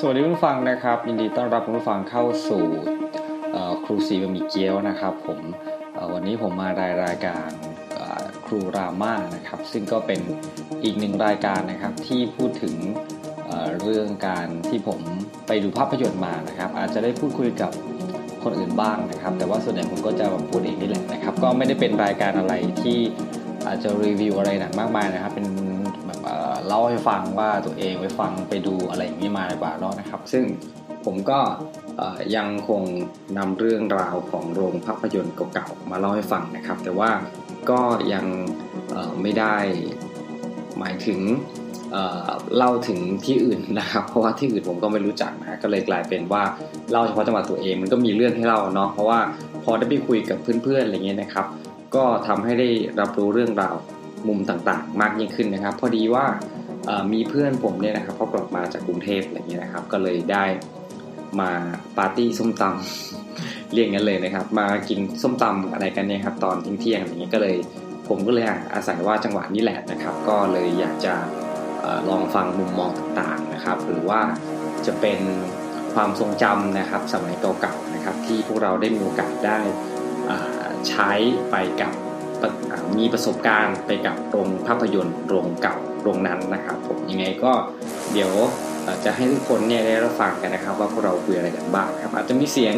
สวัสดีคุณผู้ฟังนะครับยินดีต้อนรับคุณผู้ฟังเข้าสู่ครูซีบะหมี่เกี๊ยวนะครับ ผมวันนี้ผมมารายรายการครูราม่านะครับ ซึ่งก็เป็นอีกหนึ่งรายการนะครับที่พูดถึงเรื่องการที่ผมไปดูภาพยนตร์มานะครับ อาจจะได้พูดคุยกับคนอื่นบ้างนะครับ แต่ว่าส่วนใหญ่ผมก็จะพูดเองนี่แหละนะครับ ก็ไม่ได้เป็นรายการอะไรที่อาจจะรีวิวอะไรหนักมากมายนะครับ เป็นแบบ เล่าให้ฟังว่าตัวเองไปฟังไปดูอะไรอย่างนี้มาในบาร้อนนะครับ ซึ่งผมก็ยังคงนำเรื่องราวของโรงภาพยนตร์เก่าๆมาเล่าให้ฟังนะครับ แต่ว่าก็ยังไม่ได้หมายถึงเล่าถึงที่อื่นนะครับ เพราะว่าที่อื่นผมก็ไม่รู้จักนะก็เลยกลายเป็นว่าเล่าเฉพาะจังหวัดตัวเองมันก็มีเรื่องให้เล่าเนาะเพราะว่าพอได้ไปคุยกับเพื่อนๆอะไรเงี้ยนะครับ ก็ทำให้ได้รับรู้เรื่องราว มุมต่างๆ มากยิ่งขึ้นนะครับ พอดีว่ามีเพื่อนผมเนี่ยนะครับเขากลับมาจากกรุงเทพอะไรเงี้ยนะครับ ก็เลยได้มาปาร์ตี้ส้มตำเรียกงั้นเลยนะครับ มากินส้มตำอะไรกันเนี่ยครับตอนเที่ยงๆอย่างเงี้ยก็เลยผมก็เลยอาศัยว่าจังหวะนี้แหละนะครับ ก็เลยอยากจะลองฟังมุมมองต่างๆนะครับ หรือว่าจะเป็นความทรงจำนะครับ สมัยเก่าๆนะครับ ที่พวกเราได้มีโอกาสได้ใช้ไปกับ มีประสบการณ์ไปกับโรงภาพยนตร์โรงเก่าโรงนั้นนะครับผมยังไงก็เดี๋ยวจะให้ทุกคนเนี่ยได้รับฟังกันนะครับ ว่าพวกเราคุยอะไรกันบ้างครับ อาจจะมีเสียง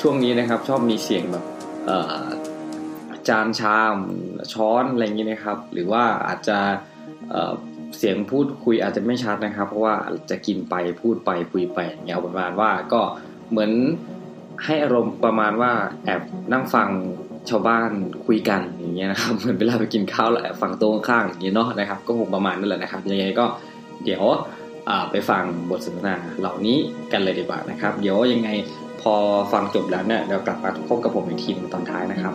ช่วงนี้นะครับ ชอบมีเสียงแบบจานชามช้อนอะไรอย่างนี้นะครับ หรือว่าอาจจะเสียงพูดคุยอาจจะไม่ชัดนะครับ เพราะว่าจะกินไปพูดไปคุยไปอย่างเงี้ยประมาณว่าก็เหมือนให้อารมณ์ประมาณว่าแอบนั่งฟัง ชาวบ้านคุยกันอย่างเงี้ยนะครับเหมือนเวลาไปกินข้าวแหละฟังโต๊ะข้างอย่างเงี้ยเนาะนะครับ ก็คงประมาณนั่นแหละนะครับยังไงก็เดี๋ยวไปฟังบทสนทนาเหล่านี้กันเลยดีกว่านะครับ เดี๋ยวยังไงพอฟังจบแล้วเนี่ยเดี๋ยวกลับมาพบกับผมอีกทีนึงตอนท้ายนะครับ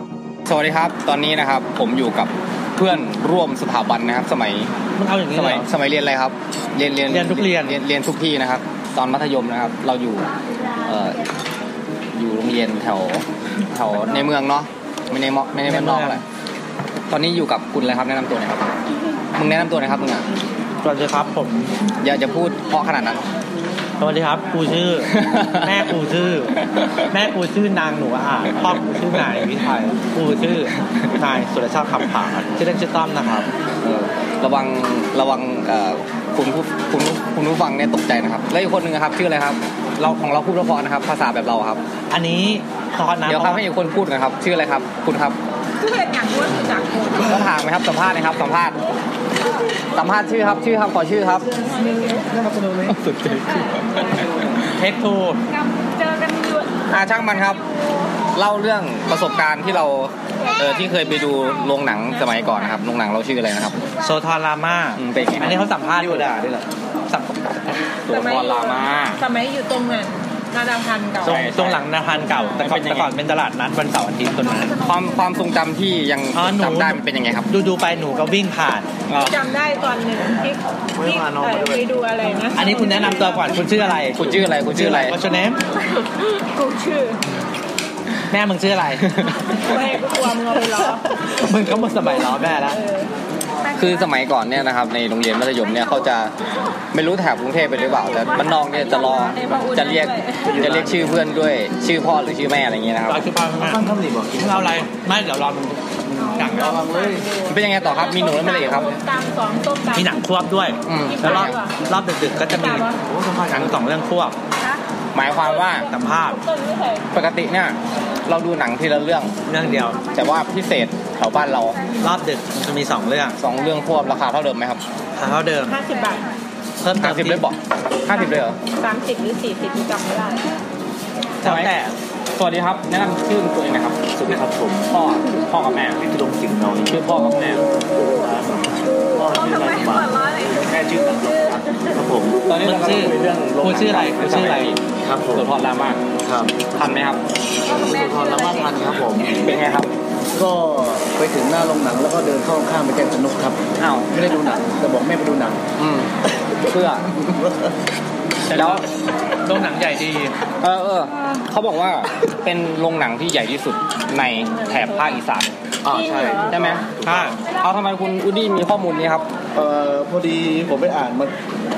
สวัสดีครับ ตอนนี้นะครับผมอยู่กับเพื่อนร่วมสถาบันนะครับ สมัยมันเอาอย่างนี้สมัยสมัยเรียนอะไรครับ เรียนเรียนเรียนทุกเรียนเรียนเรียนทุกที่นะครับ ตอนมัธยมนะครับ เราอยู่เอ่ออยู่โรงเรียนแถวแถวในเมืองเนาะ ไม่ในไม่ในบ้านนอกเลยตอนนี้อยู่กับคุณอะไรครับแนะนำตัวหน่อยครับ มึงแนะนำตัวหน่อยครับมึงอะ สวัสดีครับผม อย่าจะพูดเพราะขนาดนั้น สวัสดีครับกูชื่อ แม่กูชื่อ แม่กูชื่อนางหนูอะพ่อกูชื่อนายวิทัยกูชื่อนายสุรชาติคำผาชื่อเล่นชื่อต้อมนะครับระวังระวังคุณผู้คุณคุณผู้ฟังเนี่ยตกใจนะครับ แล้วอีกคนหนึ่งครับชื่ออะไรครับ เราของเราพูดเพราะนะครับ ภาษาแบบเราครับ อันนี้ตอนนั้นเดี๋ยวครับให้อีกคนพูดนะครับ ชื่ออะไรครับ คุณครับชื่อเห็นอย่างว่าจากต้องถามไหมครับสัมภาษณ์นะครับสัมภาษณ์สัมภาษณ์ชื่อครับชื่อครับขอชื่อครับสุดใจเทคทูเจอกันอยู่อาช่างมันครับ เล่าเรื่องประสบการณ์ที่เราเออที่เคยไปดูโรงหนังสมัยก่อนนะครับโรงหนังเราชื่ออะไรนะครับ โซทารามาเป็นอันนี้เขาสัมภาษณ์อยู่ด่าด้วยเหรอ สัมโซทารามาสมัยอยู่ตรงนั้นนาดาพันเก่าตรงหลังนาพันเก่า แต่ก่อนแต่ก่อนเป็นตลาดนัดวันเสาร์อาทิตย์ตรงนั้น ความความทรงจำที่ยังจำได้มันเป็นยังไงครับ ดูดูไปหนูก็วิ่งผ่านจำได้ตอนหนึ่งที่ที่ไปดูอะไรนะอันนี้คุณแนะนำตัวก่อนคุณชื่ออะไร คุณชื่ออะไรคุณชื่ออะไรคุณชื่อเนมกูชื่อแม่มึงชื่ออะไรแม่ก็กลัวมึงเอาไปล้อมึงก็หมดสมัยล้อแม่แล้ว คือสมัยก่อนเนี่ยนะครับในโรงเรียนมัธยมเนี่ยเขาจะไม่รู้แถบกรุงเทพไปหรือเปล่าแต่บ้านนอกเนี่ยจะรอจะเรียกจะเรียกชื่อเพื่อนด้วยชื่อพ่อหรือชื่อแม่อะไรอย่างเงี้ยนะครับชื่อพ่อแม่ทำหนีบอกกินเราอะไร ไม่เดี๋ยวรอมึงหนังเราเลยเป็นยังไงต่อครับมีหนูแล้วไม่เลยครับมีหนังควบด้วยแล้วรอบรอบดึกๆก็จะมีหนังสองเรื่องควบหมายความว่าสัมภาษณ์ปกติเนี่ยเราดูหนังทีละเรื่องเรื่องเดียว แต่ว่าพิเศษ แถวบ้านเรารอบดึกจะมีสองเรื่องสองเรื่องควบราคาเท่าเดิมไหมครับเท่าเดิม ห้าสิบบาทเพิ่มห้าสิบเลยบอกห้าสิบเลยเหรอสามสิบหรือสี่สิบจำไม่ได้แต่สวัสดีครับแนะนำชื่อตัวเองนะครับสวัสดีครับผมพ่อพ่อกับแม่พิทุรงสิงห์น้อยชื่อพ่อกับแม่พ่อชื่ออะไรแม่ชื่อครับผมตอนนี้เราชื่อเรื่องคุณชื่ออะไรคุณชื่ออะไรครับผมสุทรรามาครับทันไหมครับสุทรรามาทันครับผมเป็นไงครับ ก็ไปถึงหน้าโรงหนัง แล้วก็เดินเข้าข้างไปแจ้งสนุกครับอ้าวไม่ได้ดูหนังแต่บอกแม่ไปดูหนัง อืมเพื่อแล้วโรงหนังใหญ่ดี เออเออเขาบอกว่าเป็นโรงหนังที่ใหญ่ที่สุดในแถบภาคอีสาน อ่าใช่ใช่ไหมใช่เอาทำไมคุณอุดี้มีข้อมูลนี้ครับ เอ่อพอดีผมไปอ่านมา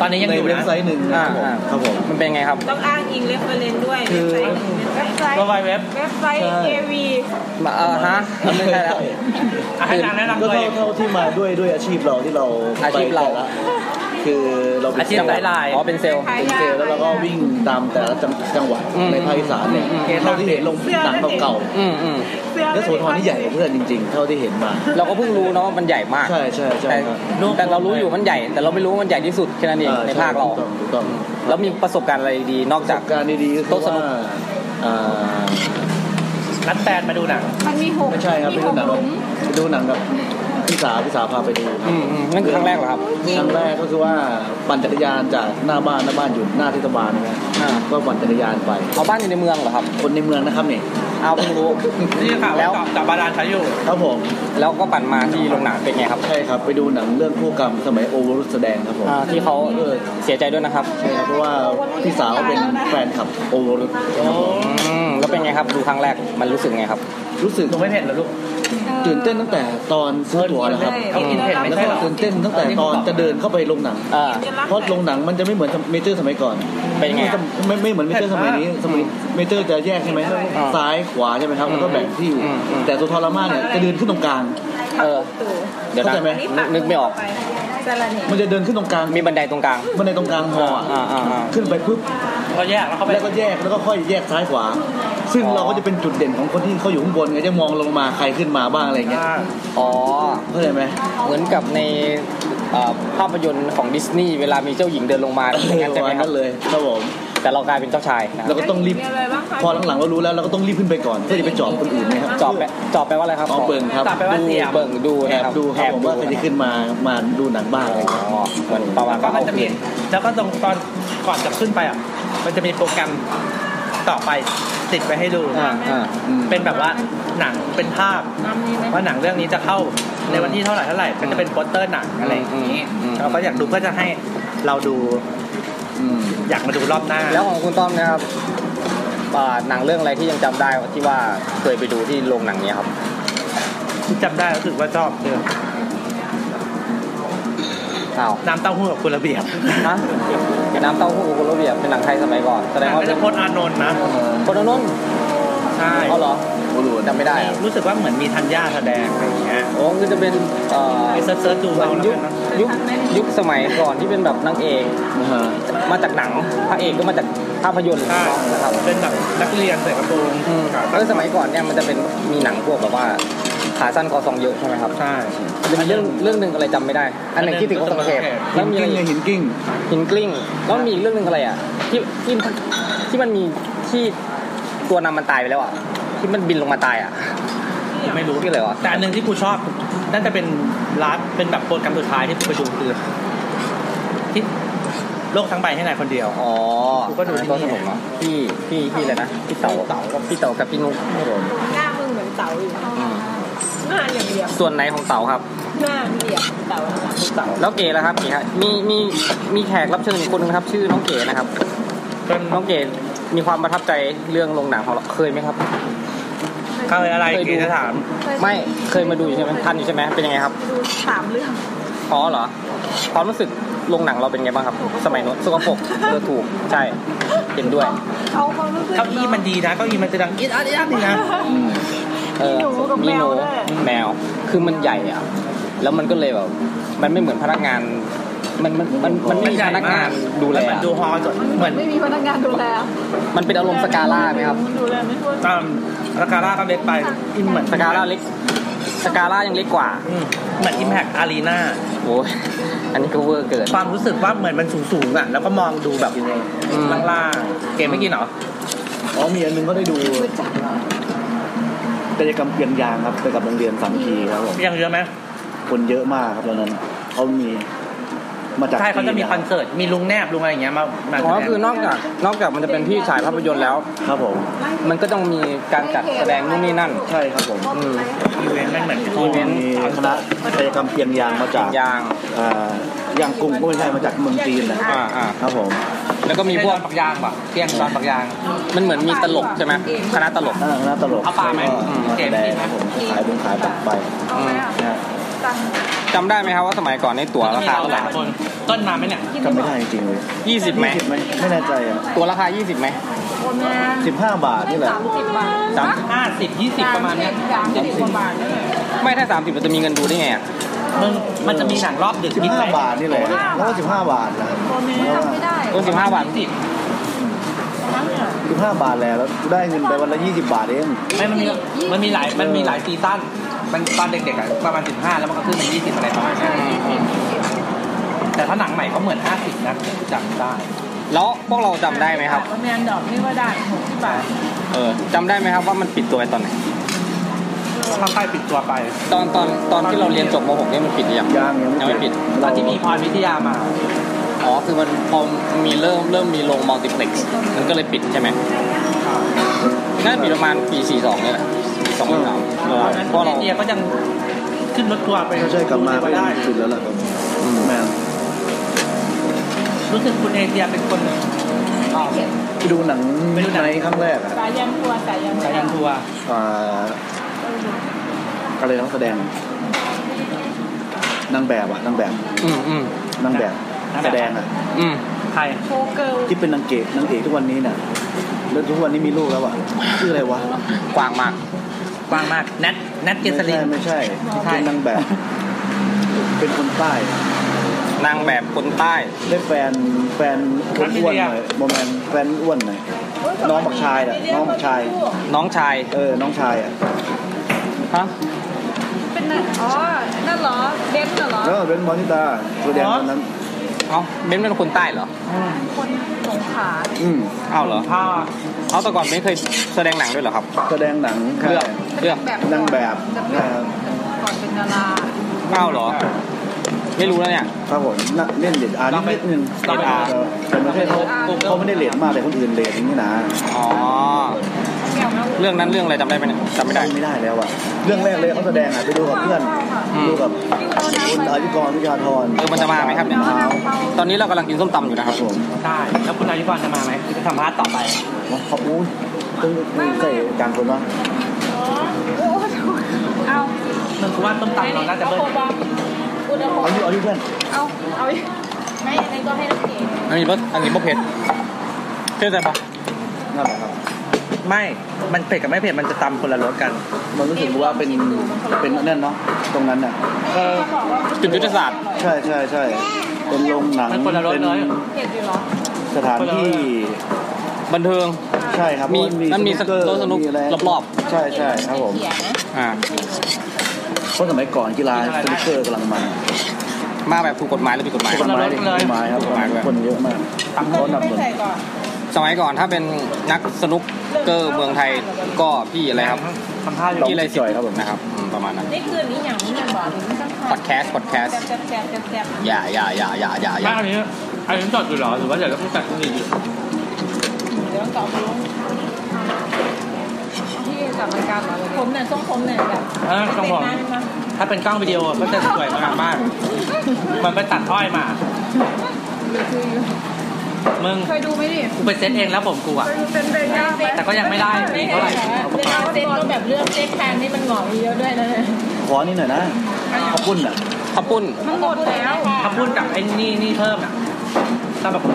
ตอนนี้ยังในอยู่เว็บนะไซต์หนึ่งนะครับผมอ่า ครับผม มันเป็นไงครับ ต้องอ้างอิงเรฟเฟรนซ์ด้วยคือ เว็บไซต์ก็ไวเว็บเว็บไซต์ ใช่ AV มาเออฮะไม่ใช่แล้วอะให้นางแนะนำก็ตัวเอเท่าง เท่าที่มาด้วยด้วยอาชีพเราที่เราอาชีพเรา ไปแต่ละ คือเราเป็นอาชีพเซลล์ไลน์อ๋อเป็นเซลล์เป็นเซลล์แล้วเราก็วิ่งตามแต่ละจังจังหวัดอืมในภาคอีสานเนี่ยอืม เท่าที่เห็นลงหนังเก่าอืมอืมเสื้อๆยโสธรนี่ใหญ่กว่าเพื่อนจริง ๆ เท่าที่เห็นมา เราก็เพิ่งรู้นะว่ามันใหญ่มาก ใช่ใช่ใช่แต่ครับแต่เรารู้อยู่มันใหญ่ แต่เราไม่รู้ว่ามันใหญ่ที่สุดแค่นั้นเองออในภาคเรา ถูกต้องถูกต้องแล้วมีประสบการณ์อะไรดีนอกจาจากกการดีๆก็คือโต๊ะสนุก ว่าอ่า นัดแฟนมาดูหนัง มันมีหกไม่ใช่ครับมีไปหดูกหนังหลุมไปดูหนังกับ พี่สาวพี่สาวพาไปดูครับอืมอืมนั่นคือครั้งแรกเหรอครับ ครั้งแรกก็คือว่าปั่นจักรยานจากหน้าบ้านหน้าบ้านอยู่หน้าเทศบาลนะฮะอ่า ก็ปั่นจักรยานไป เอาบ้านอยู่ในเมืองเหรอครับ คนในเมืองนะครับเนี่ยเอาเพิ่งรู้ นี่ค่ะแล้แล้วแล้วกับบาดาลใช้อยู่ ครับผมแล้วก็ปั่นมาที่โรงหนังเป็นไงครับใช่ครับไปดูหนังเรื่องคู่กรรมสมัยโอ วรุฒแสดงครับผมอ่าที่เขาเสียใจด้วยนะครับใช่ครับเพราะว่าพี่สาวเป็นแฟนคลับโอ วรุฒอืมแล้วเป็นไงครับดูครั้งแรกมันรู้สึกไงครับ รู้สึก หนูไม่เผ็ดเหรอลูก ตื่นเต้นตั้งแต่ตอนซื้อตั๋วนะครับเขากินเผ็ดไม่แล้วใช่ก็เหรอ ตื่นเต้นตั้งแต่ตอนจะเดินเข้าไปโรงหนังอ่า เพราะโรงหนังมันจะไม่เหมือนเมเจอร์สมัยก่อน เป็นไงอะ ไม่ไม่เหมือนเมเจอร์สมัยนี้สมัยเมเจอร์จะแยกใช่ไหมอ่าซ้ายขวาใช่ไหมครับแล้วก็แบ่งที่อยู่อืมอืม แต่สุทรมาเนี่ยจะเดินขึ้นตรงกลาง เออ เดี๋ยวนะเข้าใจไหมนึกนึกไม่ออก สลันเนมันจะเดินขึ้นตรงกลางมีบันไดตรงกลางมันในตรงกลางหออะอ่าอ่าอ่าขึ้นไปปุ๊บก็แยกแล้วเขาไปแล้วก็แยกแล้วก็ค่อยแยกซ้ายขวา ซึ่งอ๋อเราก็จะเป็นจุดเด่นของคนที่เขาอยู่ข้างบนไงจะมองลงมาใครขึ้นมาบ้างอะไรเงี้ยอ่าอ๋อเข้าใจไหมเหมือนกับในเอ่อภาพยนตร์ของดิสนีย์เวลามีเจ้าหญิงเดินลงมาเออย่างอนั้นปใช่ระไหมมาณครันั้บนเลยครับผม แต่เรากลายเป็นเจ้าชายนะคเรารับก็ต้องรีบ มีอะไรบ้างคะพอหลังๆเรารู้แล้วเราก็ต้องรีบขึ้นไปก่อนเพื่อจะไปจอบคนอื่นนะครับจอบแปลจอบแปลว่าอะไรครับอ๋อเบิ่งครับตอบไปว่าดูเสียมเบิ่งดูแอนะบครับดูครับผมว่าใครจะขึ้นมามาดูหนังบ้างอะไรเงี้ย อ๋อเหมือนประมาณก็มันจะมีแล้วก็ตรงตอนก่อนจะขึ้นไปอะ มันจะมีโปรแกรมต่อไปติดไปให้ดู อ่าอ่าอืม เป็นแบบว่าหนังเป็นภาพน้ำนี้ไหมว่าหนังเรื่องนี้จะเข้าในวันที่เท่าไหร่เท่าไหร่มันจะเป็นโปสเตอร์หนังอะไรอย่างนี้อืมเราก็อยากดูเพื่อจะให้เราดู อืมอยากมาดูรอบหน้า แล้วของคุณต้อมนะครับอ่าหนังเรื่องอะไรที่ยังจำได้ที่ว่าเคยไปดูที่โรงหนังเนี้ยครับที่จำได้รู้สึกว่าชอบคืออ้าวน้ำเต้าหู้กับคุณระเบียบฮะเป็นน้ำเต้าหู้กุลเบียบเป็นหนังไทยสมัยก่อนแสดงว่าไม่เป็ใช่นพจน์อานนท์นะคนละนุ่นใช่เอาเหรอโอ้โหจำไม่ได้อะรู้สึกว่าเหมือนมีธัญญาแสดงอะไรอย่างเงี้ยโอ้คือจะเป็นเอ่อไปเซิร์ชๆดูเอาแล้วยุคกันนะ ยุคยุคสมัยก่อนที่เป็นแบบนางเอกนะฮะมาจากหนังพระเอกก็มาจากภาพยนตร์ใช่นะครับเป็นแบบนักเรียนใส่กระโปรงอืมเออสมัยก่อนเนี่ยมันจะเป็นมีหนังพวกแบบว่าขาสั้นคอซองเยอะใช่ไหมครับใช่จะมีเรื่องเรื่องหนึ่งอะไรจำไม่ได้ อันหนึ่งที่ถึงของสังเกตหิแล้วนมีกิ้อะไรงไงหินกิ้งหินกลิ้งแล้วมีอีกเรื่องหนึ่งอะไรอะที่ที่ที่มันมีที่ตัวนำมันตายไปแล้วอะที่มันบินลงมาตายอะ ไม่รู้ที่อะไรวะแต่อันหนึ่งที่กูชอบน่าจะเป็นร้านเป็นแบบโปรแกรมสุดท้ายที่กูไปดูคือที่โลกทั้งใบให้นายคนเดียว อ๋อกูก็ดูที่นี่ก็สนุกเนาะพี่พี่พี่อะไรนะพี่เต๋าเต๋ากับพี่เต๋ากับพี่นุ๊กครับผมหน้ามึงเหมือนเต๋าอยู่อืมหน้าอย่างเดียวส่วนไหนของเต๋าครับหน้าเหลี่ยมเต๋าหลังเสาแล้วเก๋แล้วครับเก๋ครับมีมีมีแขกรับเชิญอีกคนนึงครับ ชื่อน้องเก๋นะครับเป็นน้องเก๋มีความประทับใจเรื่องโรงหนังของเราเคยไหมครับ เคยอะไรเคยดูกี่จะถาม ไม่เคยมาดูอยู่ใช่ไหมทันอยู่ใช่ไหมเป็นยังไงครับดูสามเรื่องอ๋อเหรอความรู้สึกโรงหนังเราเป็นไงบ้างครับ สมัยโน้นสกปรกเออถูกใช่เห็นด้วย เขาความรู้สึก เก้าอี้มันดีนะเก้าอี้มันจะดังอีดอัดอีดอัดนี่นะอืมเออมีหนูกับมีแมหวนูด้วยแมว คือมันใหญ่อะแล้วมันก็เลยแบบ มันไม่เหมือนพนักงาน มันมันมันมันไม่มีพนักงานดูแลมันเหมือนดูฮอลล์จดเหมือนไม่มีพนักงานดูแลมันเป็นอารมณ์สกาล่าไหมครับดูแลไม่ทั่วตามราคาร่าก็เล็กไปอินเหมือนสกาล่าเล็กสกาล่ายังเล็กกว่าอืมเหมือนอิมแพกอารีนาโอ้ยอันนี้ก็เวอร์เกินความรู้สึกว่าเหมือนมันสูงๆอะแล้วก็มองดูแบบอืมล่างๆเกมไม่กินเหรออ๋อมีอันหนึงก็ได้ดูมือจับเหรอกิจกรรมเปียงยางครับไปกับโรงเรียนสามคีครับผมยังเยอะไหมคนเยอะมากครับตอนนั้นเขามี มาจากใช่เขาจะมีจีคอนเสิร์ตมีลุงแนบลุงอะไรอย่างเงี้ยมามาอ๋อแสดงคือนอกจากนอกจากมันจะเป็นที่ฉายภาพยนตร์แล้ว ครับผม มันก็ต้องมีการจัดแสดงนู่นนี่นั่น ใช่ครับผมอืมอีเวนต์แม่งเหมือนอีเวนต์มีคณะกิจกรรมเปียงยางมาจากยางอ่ายางกุ้งก็ไม่ใช่มาจากเมืองจีนนะอ่าอ่าครับผมแล้วก็มีพวกปักยางป่ะเที่ยงตอนปักยาง มันเหมือนมีตลกใช่ไหมคณะตลกอ่าคณะตลกเอาปลาไหมก็มาแสดงครับผมขายเป็นขายตัดไปเอาไหมอะนะฮะตัง จำได้ไหมครับว่าสมัยก่อนในตั๋วราคาเท่าไหร่คนต้นมาไหมเนี่ยจำไม่ได้จริงๆเลยยี่สิบไหมคิดไหมไม่แน่ใจอะตั๋วราคายี่สิบไหมโอนมาสิบห้าบาทนี่แหละสามสิบบาทสามห้าสิบยี่สิบประมาณเนี้ยสามสิบกว่าบาทนี่แหละไม่ถ้าสามสิบเราจะมีเงินดูได้ไงอะมึงมันจะมีหนังรอบดึกสิบอีกไหมห้าบาทนี่แหละแล้วก็สิบห้าบาทนะโอนมาจำไม่ได้ตัวสิบห้าบาทสิบมั้งเนี่ยสิบห้าบาทแหละแล้วกูได้เงินไปวันละยี่สิบบาทเองไม่มันมีมันมีหลายมันมีหลายซีซั่น มันตอนเด็กๆอะประมาณสิบห้าแล้วมันก็ขึ้นเป็นยี่สิบอะไรประมาณนี้แต่ถ้าหนังใหม่ก็เหมือนห้าสิบนะจำได้ แล้วพวกเราจำได้ไหมครับ ว่าแมนดอกนี่ก็ได้หกสิบบาทเออจำได้ไหมครับว่ามันปิดตัวไปตอนไหนถ้าใครปิดตัวไป ตอนตอนตอนที่เราเรียนจบม .6 เนี่ยมันปิดหรือยังยังยังยังไม่ปิด ตอนที่มีพรวิทยามา อ๋อคือมันพอมีเริ่มเริ่มมีโรงมัลติเพล็กซ์มันก็เลยปิดใช่ไหมน่าจะปิดประมาณปี 42เนี่ยแหละ สองพันสามตอนนั้นเพราะเราเดียก็ยังขึ้นรถทัวร์ไปไม่ใช่กลับมาก็ก็ได้ได้สุดแล้วล่ะครับแม่งรู้สึกคุณเอเชียเป็นคนอ๋อไปดูหนังไปดูหนังในครั้งแรกอะสายยันทัวร์สายยันสายันทัวร์อ่าอะไรนักแสดงนางแบบอะนางแบบอืมอืมนางแบบแสดงอะอืมใครโชว์เกิลที่เป็นนางเอกนางเอกทุกวันนี้น่ะแล้วทุกวันนี้มีลูกแล้วอะชื่ออะไรวะกว้างมาก กว้างมากแนทแนทเกษไม่ริใช่นไม่ใช่ไม่ใช่เป็นนางแบบ เป็นคนใต้นางแบบคนใต้ได้แฟนแฟนอ้วนๆหน่อยโมแมนแฟนอ้วนหน่อยน้องบักชายอะน้องบักชาย น้องชาย เออ น้องชายอะฮะเป็นน่ะอ๋อนั่นเหรอเบนซ์น่ะเหรอแล้วเป็นมอนิตาตัวแดงคนนั้นเอ้าเบนซ์เป็นคนใต้เหรอคนสงขลาอืมเอ้าเหรอผ้า เอาแต่ก่อนไม่เคยแสดงหนังด้วยเหรอครับ แสดงหนังเรื่องเรื่องแบบนางแบบแบบนะครับก่อนเป็นดาราเอ้าเหรอ ไม่รู้แล้วเนี่ยครับผมน่ะเล่นเด็ดอาร์นิดนิดนึงลองไปอ่านแต่ไม่ใช่เขาเขาไม่ได้เลดมากแต่คนอื่นเลดอย่างนี้นะอ๋อแก้วนะเรื่องนั้นเรื่องอะไรจำได้ไหมเนี่ยจำไม่ได้ไม่ได้แล้วอะเรื่องแรกเลยเขาแสดงอะไปดูกับเพื่อนอืมดูกับ คุณอายุกรวิชาธรเออมันจะมาไหมครับเนี่ยมาตอนนี้เรากำลังกินส้มตำอยู่นะครับผมได้แล้วคุณอายุกรจะมาไหมจะสัมภาษณ์ต่อไปเขาอุ้ยต้องใส่กลางคนวะเอามึงกูว่าต้มตำเราน่าจะเบิ้ลอุณหภูเอามิอยู่เอาอยู่เพื่อนเอาเอาไม่อันนี้ก็ให้น้ำเก๋อันนี้รสอันนี้บ่เผ็ดเชื่อใจปะนั่นแหละครับ ไม่ มันเผ็ดกับไม่เผ็ดมันจะตำคนละรสกัน มันรู้สึกว่าเป็นเป็นนั่นเนาะตรงนั้นอะเออจุดยุทธศาสตร์ ใช่ใช่ใช่เป็นโรงหนังมันคนละรสเป็นเลยเผ็ดอยู่เหรอสถานที่บันเทิงใช่ครับมีเพราะมันมีสเกอร์โต๊ะสนุกมีอะไรรอบใช่ใช่ครับผมเขียนะอ่าเพราะสมัยก่อนกีฬาสนุกเกอร์กำลังมันมาแบบถูกกฎหมายหรือผิดกฎหมายกฎหมายเลยกฎหมายครับกฎหมายด้วยคนเยอะมากตำเขาหนับไม่หนุนใส่ก่อนสมัยก่อนถ้าเป็นนักสนุก เกอร์เมืองไทยก็พี่อะไรครับสัมภาษณ์อยู่พี่อะไรจ่อยครับผมนะครับอืมประมาณนั้นนี่คืนนี้อย่างนี้ยังบอกถึงต้องพอดแคสต์พอดแคสต์แซ่บแซ่บแซ่บแซ่บอย่าอย่าอย่าอย่าอย่าอย่าบ้านอันนี้อันนี้จอดอยู่เหรอหรือว่าเดี๋ยวต้องตัดตรงนี้เดี๋ยวต่อไปที่จัดรายการเหรอผมเนี่ยทรงผมเนี่ยแบบเออต้องบอกเป็นนั่นนะถ้าเป็นกล้องวิดีโอก็จะสวยมากมากมันไปตัดอ้อยมา มึงเคยดูไหมดิกูไปเซ็ตเองแล้วผมกูอะเป็นไปได้ไหมแต่ก็ยังไม่ได้ดีเท่าไหร่เวลาเซ็ตก็แบบเลือกเซ็ตแทนนี่มันหงอกเยอะด้วยนะเนี่ยขอนี่หน่อยนะข้าวปุ้นอะข้าวปุ้นมันหมดแล้วถ้าพูดกับไอ้นี่นี่เพิ่มอะถ้าแบบต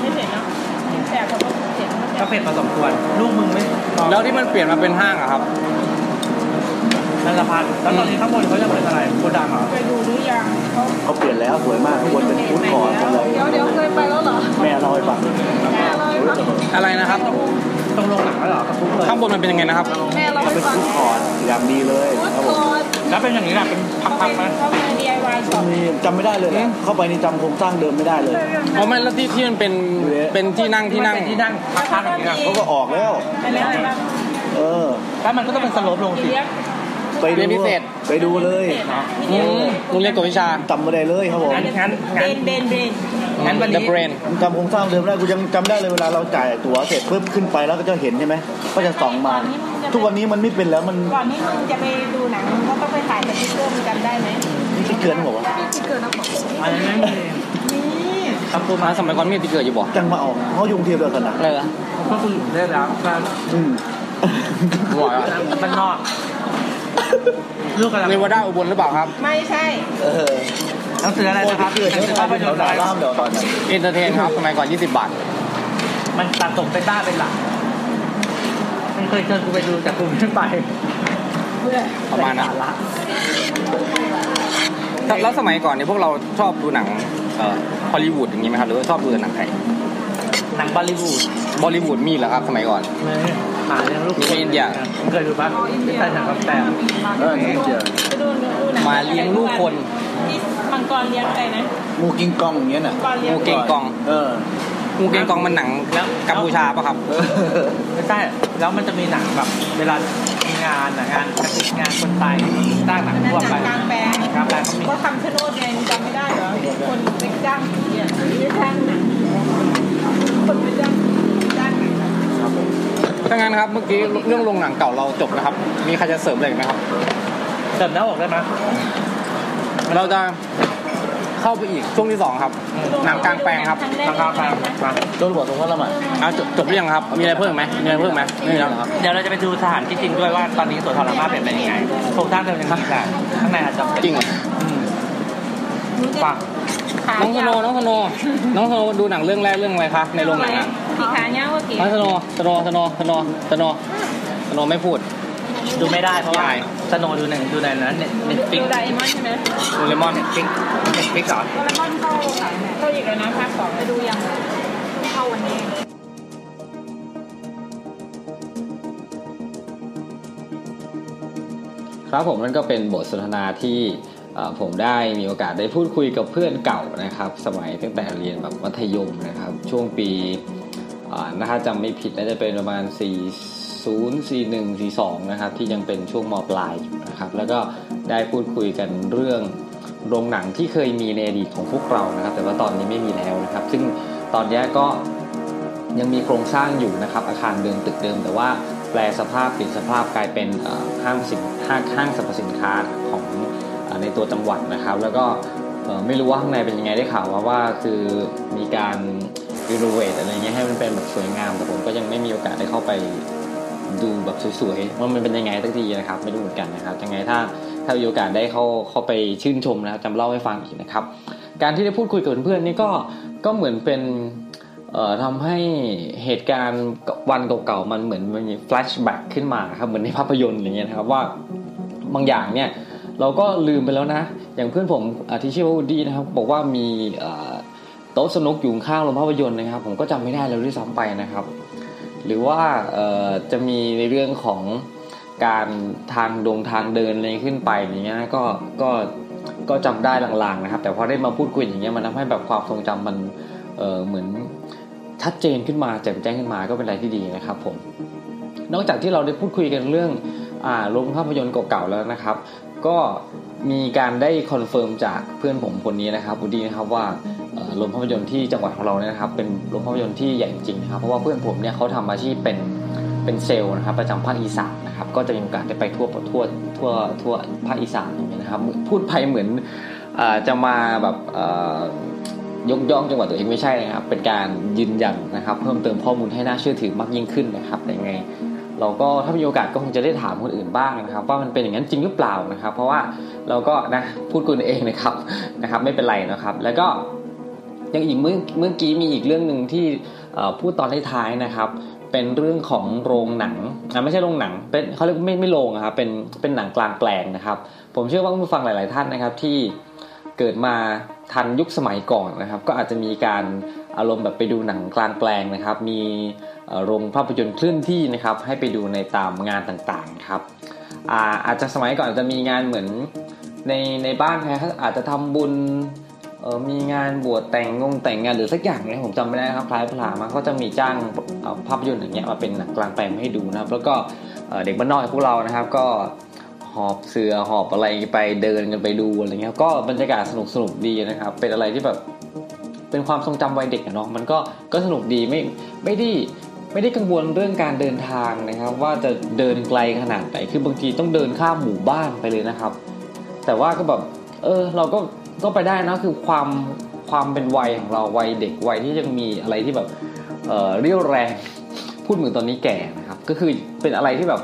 ไม่เสร็จเนาะแต่พอเสร็จก็เผ็ดพอสมควรลูกมึงไม่แล้วที่มันเปลี่ยนมาเป็นห้างอะครับ นั่นละพันแล้วตอนนี้ข้างบนเขาจะเป็นอะไรโกดังเหรอไปดูหรือยังเขาำเขาเปลี่ยนแล้วสวยมากข้างบนเป็นฟู้ดคอร์ทเป็นอะไรเดี๋ยวเดี๋ยวเคยไปแล้วเหรอแม่เล่าให้ฟังแม่เล่าให้ฟังอะไรนะครับต้องลงหนังแล้วเหรอกับทุกเลยข้างบนมันเป็นยังไงนะครับแม่เล่าเขาให้เป็นฟังฟู้ดคอร์ทอย่างดีเลยฟุตครับคผมอร์ทแล้วเป็นอย่างนี้แหละเป็นพักๆไหมเขาเป็น DIY ช็อปมีจำไม่ได้เลยนะเข้าไปนี่จำโครงสร้างเดิมไม่ได้เลยเพราะไม่แล้วที่ที่มันเป็นเป็นที่นั่งที่นั่งเป็นที่นั่งพักๆอย่างนี้นะเขาก็ออกแล้วไปแล้วไปแล้วเออแล้วมันก็ต้องเป็นสโลปลงสิเลี้ยง ไปดูเรียนพิเศษ ไปดูเลยอืมโรงเรียนกวดวิชาจำไม่ได้เลยครับผมงั้นงั้นเบงั้นนเบนเบนงั้นวันนี้ The Brain ผมจำโครงสร้างเดิมได้กูยังจำได้เลยเวลาเราจ่ายตั๋วเสร็จปุ๊บขึ้นไปแล้วก็จะเห็นใช่ไหมก็จะส่องมา ทุกวันนี้มันไม่เป็นแล้วมันก่อนที่มึงจะไปดูหนังมึงก็ต้องไปถ่ายสติ๊กเกอร์มึงจำได้ไหมนี่ที่เกินบอกว่าสติ๊กเกอร์นะบอกอันนี้ไม่มีนี่ทำตัวมามาสมัยก่อนมีติ๊กเกอร์อยู่บ่จังมาออกเขายุงเทียบเดียวกันนะเออก็คือได้แล้วอืมหัวอะมันนอก ลูกกำลังเนวาดาอุบลหรือเปล่าครับ ไม่ใช่เออหนังสืออะไรนะครับเกิดหนังเชื่สืออภาพเป็นยแถนวตร์ด่าอะไรล่ามเดี๋ยวก่อนนะเอนเตอร์เทนครับสมัยก่อน 20 บาท มันตัดส่งเป็นบ้าเป็นหลักมันเคยเชิญกูไปดูแต่กูไม่ไปประมาณนั้นสละแล้วสมัยก่อนเนี่ยพวกเราชอบดูหนังเอ่อฮอลลีวูดอย่างนี้ไหมครับ หรือว่าชอบดูแต่หนังไทยหนังบอลลีวูดบอลลีวูดมีเหรอครับ สมัยก่อน ไม่หาเรื่องลูกมีอินเดียผมเคยดูปะที่ใต้หนังกำแพงเออนี่เดียวไปดูดูหนังมาเลี้ยงลูกคนที่มังกรเลี้ยงอะไรนะงูกิงกองอย่างเงี้ยน่ะมังกรเลี้ยงงูเก่งกอง เอองูเก่งกองมันหนังกัมพูชาปะครับเออไม่ใช่แล้วมันจะมีหนังแบบ เวลามีงานน่ะงานกระติกงานคนไทยสร้างหนังอันนั้นทั่วหนัไปงกลางแปลงกลางแปลงเขามีก็คำชะโนดไงจำไม่ได้เหรอคนไปจ้างผีอะไม่ได้จ้างหนังคนไปจ้างผีจ้างหนัง ถ้างั้นครับเมื่อกี้เรื่องโรงหนังเก่าเราจบนะครับ มีใครจะเสริมอะไรอีกไหมครับเติมหน้าอกได้ไหมเราจะเข้าไปอีกช่วงที่สองครับหนังกลางแปลงครับหนังกลางแปลงมาโดนบอกตรงว่าละหมาดเอาจบจบหรือยังครับ มีอะไรเพิ่มไหมมีอะไรเพิ่มไหมไม่มีแล้วเหรอครับเดี๋ยวเราจะไปดูสถานที่จริงด้วยว่าตอนนี้สวนทรมานเป็นยังไงโครงสร้างเดิมยังมีแต่ข้างในอาจจะเป็นจริงเหรออืมฝากน้องสโนน้องสโนน้องสโนดูหนังเรื่องแรกเรื่องอะไรคะในโรงหนังอะ ผีขาเนี้ยเมื่อกี้น้องสโนสโนสโนสโนสโนสโนไม่พูด ดูไม่ได้เพราะว่าใช่สโนว์ดูหนังดูในนั้นเน็ตเน็ตฟิดูกไดมอนใช่ไหมโดเรมอน Netflix Netflix เหรอโดเรมอนเข้าเข้าอีกแล้วนะภาคสองไปดูยังเข้าวันนี้ครับผมนั่นก็เป็นบทสนทนาที่เอ่อผมได้มีโอกาสได้พูดคุยกับเพื่อนเก่านะครับ สมัยตั้งแต่เรียนแบบมัธยมนะครับ ช่วงปี ถ้าจำไม่ผิดน่าจะเป็นประมาณ 40 41 42 นะครับ ที่ยังเป็นช่วงมปลายอยู่นะครับ แล้วก็ได้พูดคุยกันเรื่องโรงหนังที่เคยมีในอดีตของพวกเรานะครับ แต่ว่าตอนนี้ไม่มีแล้วนะครับ ซึ่งตอนนี้ก็ยังมีโครงสร้างอยู่นะครับ อาคารเดิมตึกเดิม แต่ว่าแปลสภาพเปลี่ยนสภาพกลายเป็นห้างสินห้างห้างสรรพสินค้าของอในตัวจังหวัดนะครับ แล้วก็ไม่รู้ว่าข้างในเป็นยังไงได้ข่าวว่าว่าคือมีการ รีโนเวทอะไรเงี้ยให้มันเป็นแบบสวยงามแต่ผมก็ยังไม่มีโอกาสได้เข้าไปดูแบบสวยๆว่ามันเป็นยังไงสักทีนะครับ ไม่รู้เหมือนกันนะครับยังไงถ้าถ้ามีโอกาสได้เข้าเข้าไปชื่นชมนะครับจำเล่าให้ฟังอีกนะครับ การที่ได้พูดคุยกับเพื่อนๆนี่ก็ก็เหมือนเป็นเอ่อทำให้เหตุการณ์วันเก่าๆมันเหมือนมันมีแฟลชแบ็กขึ้นมาครับเหมือนในภาพยนตร์อย่างเงี้ยนะครับว่าบางอย่างเนี่ยเราก็ลืมไปแล้วนะ อย่างเพื่อนผมอะที่ชื่อว่าวูดีนะครับ บอกว่ามีเอ่อ โต๊ะสนุกอยู่ข้างโรงภาพยนตร์นะครับ ผมก็จำไม่ได้แล้วด้วยซ้ำไปนะครับ หรือว่าจะมีในเรื่องของการทางดงทางเดินอะไรขึ้นไปอย่างเงี้ยนะก็ก็ก็จำได้ลางๆนะครับ แต่พอได้มาพูดคุยอย่างเงี้ยมันทำให้แบบความทรงจำมันเหมือนชัดเจนขึ้นมาแจ่มแจ้งขึ้นมาก็เป็นอะไรที่ดีนะครับ ผม นอกจากที่เราได้พูดคุยกันเรื่องอ่าโรงภาพยนตร์เก่าๆแล้วนะครับ ก็ มีการได้ confirm จากเพื่อนผมคนนี้นะครับบูดีนะครับว่าโรงภาพยนตร์ที่จังหวัดของเราเนี่ยนะครับเป็นโรงภาพยนตร์ที่ใหญ่จริงๆนะครับเพราะว่าเพื่อนผมเนี่ยเขาทำอาชีพเป็นเป็นเซลล์นะครับประจำภาคอีสานนะครับก็จะมีโอกาสได้ไปทั่วทั่วทั่วทั่วภาคอีสานอย่างเงี้ยนะครับพูดไปเหมือนอจะมาแบบยกย่องจังหวัดตัวเองไม่ใช่นะครับเป็นการยืนยันนะครับ เพิ่มเติมข้อมูลให้น่าเชื่อถือมากยิ่งขึ้นนะครับยังไง เราก็ถ้ามีโอกาสก็คงจะได้ถามคนอื่นบ้างนะครับ ว่ามันเป็นอย่างนั้นจริงหรือเปล่านะครับ เพราะว่าเราก็นะพูดคุยเองนะครับนะครับ ไม่เป็นไรนะครับ แล้วก็ยังอีกเมื่อเมื่อกี้มีอีกเรื่องหนึ่งที่พูดตอนท้ายๆนะครับ เป็นเรื่องของโรงหนังอะไม่ใช่โรงหนังเป็นเขาเรียกไม่ไม่โรงอะครับเป็นเป็นหนังกลางแปลงนะครับ ผมเชื่อว่าผู้ฟังหลาย ๆ ท่านนะครับที่เกิดมาทันยุคสมัยก่อนนะครับ ก็อาจจะมีการ อารมณ์แบบไปดูหนังกลางแปลงนะครับ มีโรงภาพยนตร์เคลื่อนที่นะครับ ให้ไปดูในตามงานต่างๆครับอาอาจจะสมัยก่อนอาจจะมีงานเหมือนในในบ้านใครเขาอาจจะทำบุญมีงานบวชแต่งงงแต่งงานหรือสักอย่างเนี่ยผมจำไม่ได้ครับคล้ายพลามาก็จะมีจ้างภาพยนตร์อย่างเงี้ยมาเป็นหนังกลางแปลงมาให้ดูนะครับแล้วก็เด็กบ้านนอกองพวกเรานะครับก็หอบเสือหอบอะไรไปเดินกันไปดูอะไรเงี้ยก็บรรยากาศสนุกสนุกดีนะครับ เป็นอะไรที่แบบ เป็นความทรงจำวัยเด็กเนาะมันก็ก็สนุกดีไม่ไม่ได้ไม่ได้กังวลเรื่องการเดินทางนะครับ ว่าจะเดินไกลขนาดไหนคือบางทีต้องเดินข้ามหมู่บ้านไปเลยนะครับ แต่ว่าก็แบบเออเราก็ก็ไปได้นะคือความความเป็นวัยของเราวัยเด็กวัยที่ยังมีอะไรที่แบบเออเรี่ยวแรงพูดเหมือนตอนนี้แก่นะครับ ก็คือเป็นอะไรที่แบบ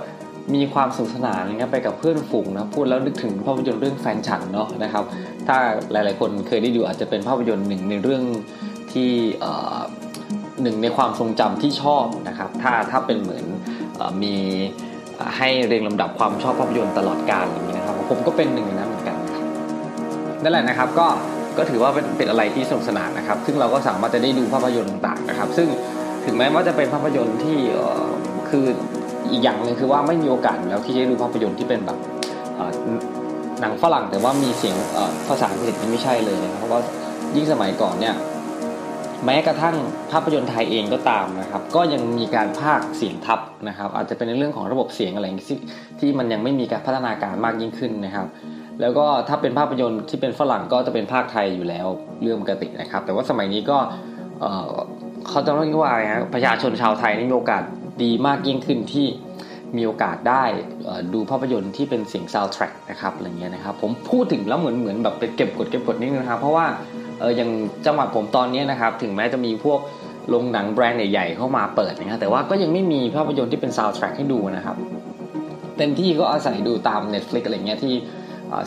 มีความสนุกสนานอะไรเงี้ยไปกับเพื่อนฝูงนะพูดแล้วนึกถึงภาพยนตร์เรื่องแฟนฉันเนาะนะครับ ถ้าหลาย ๆ คนเคยได้ดูอาจจะเป็นภาพยนตร์หนึ่งในเรื่องที่หนึ่งในความทรงจำที่ชอบนะครับ ถ้าถ้าเป็นเหมือนมีให้เรียงลำดับความชอบภาพยนตร์ตลอดกาลอย่างนี้นะครับ ผมก็เป็นหนึ่งในนั้นเหมือนกันนั่นแหละนะครับก็ก็ถือว่าเป็นเป็นอะไรที่สนุกสนานนะครับ ซึ่งเราก็สามารถจะได้ดูภาพยนตร์ต่างๆนะครับ ซึ่งถึงแม้ว่าจะเป็นภาพยนตร์ที่คืออีกอย่างหนึ่งคือว่าไม่มีโอกาสแล้วที่จะดูภาพยนตร์ที่เป็นแบบ หนังฝรั่งแต่ว่ามีเสียงภาษาอังกฤษนี่ไม่ใช่เลยนะครับเพราะว่ายิ่งสมัยก่อนเนี่ยแม้กระทั่งภาพยนตร์ไทยเองก็ตามนะครับ ก็ยังมีการพากเสียงทับนะครับ อาจจะเป็นในเรื่องของระบบเสียงอะไรที่ที่มันยังไม่มีการพัฒนาการมากยิ่งขึ้นนะครับ แล้วก็ถ้าเป็นภาพยนตร์ที่เป็นฝรั่งก็จะเป็นภาคไทยอยู่แล้วเรื่องปกตินะครับ แต่ว่าสมัยนี้ก็เขาจะเรียกว่าอะไรนะประชาชนชาวไทยนี่มีโอกาสดีมากยิ่งขึ้นที่ มีโอกาสได้ดูภาพยนตร์ที่เป็นเสียงซาวด์แทร็กนะครับอะไรเงี้ยนะครับผมพูดถึงแล้วเหมือนเหมือนแบบเป็นเก็บกดเก็บกดนิดนึงนะครับ เพราะว่าเอออย่างจังหวัดผมตอนนี้นะครับถึงแม้จะมีพวกโรงหนังแบรนด์ใหญ่ๆเข้ามาเปิดนะครับแต่ว่าก็ยังไม่มีภาพยนตร์ที่เป็นซาวด์แทร็กให้ดูนะครับเต็มที่ก็อาศัยดูตาม Netflix อะไรเงี้ยที่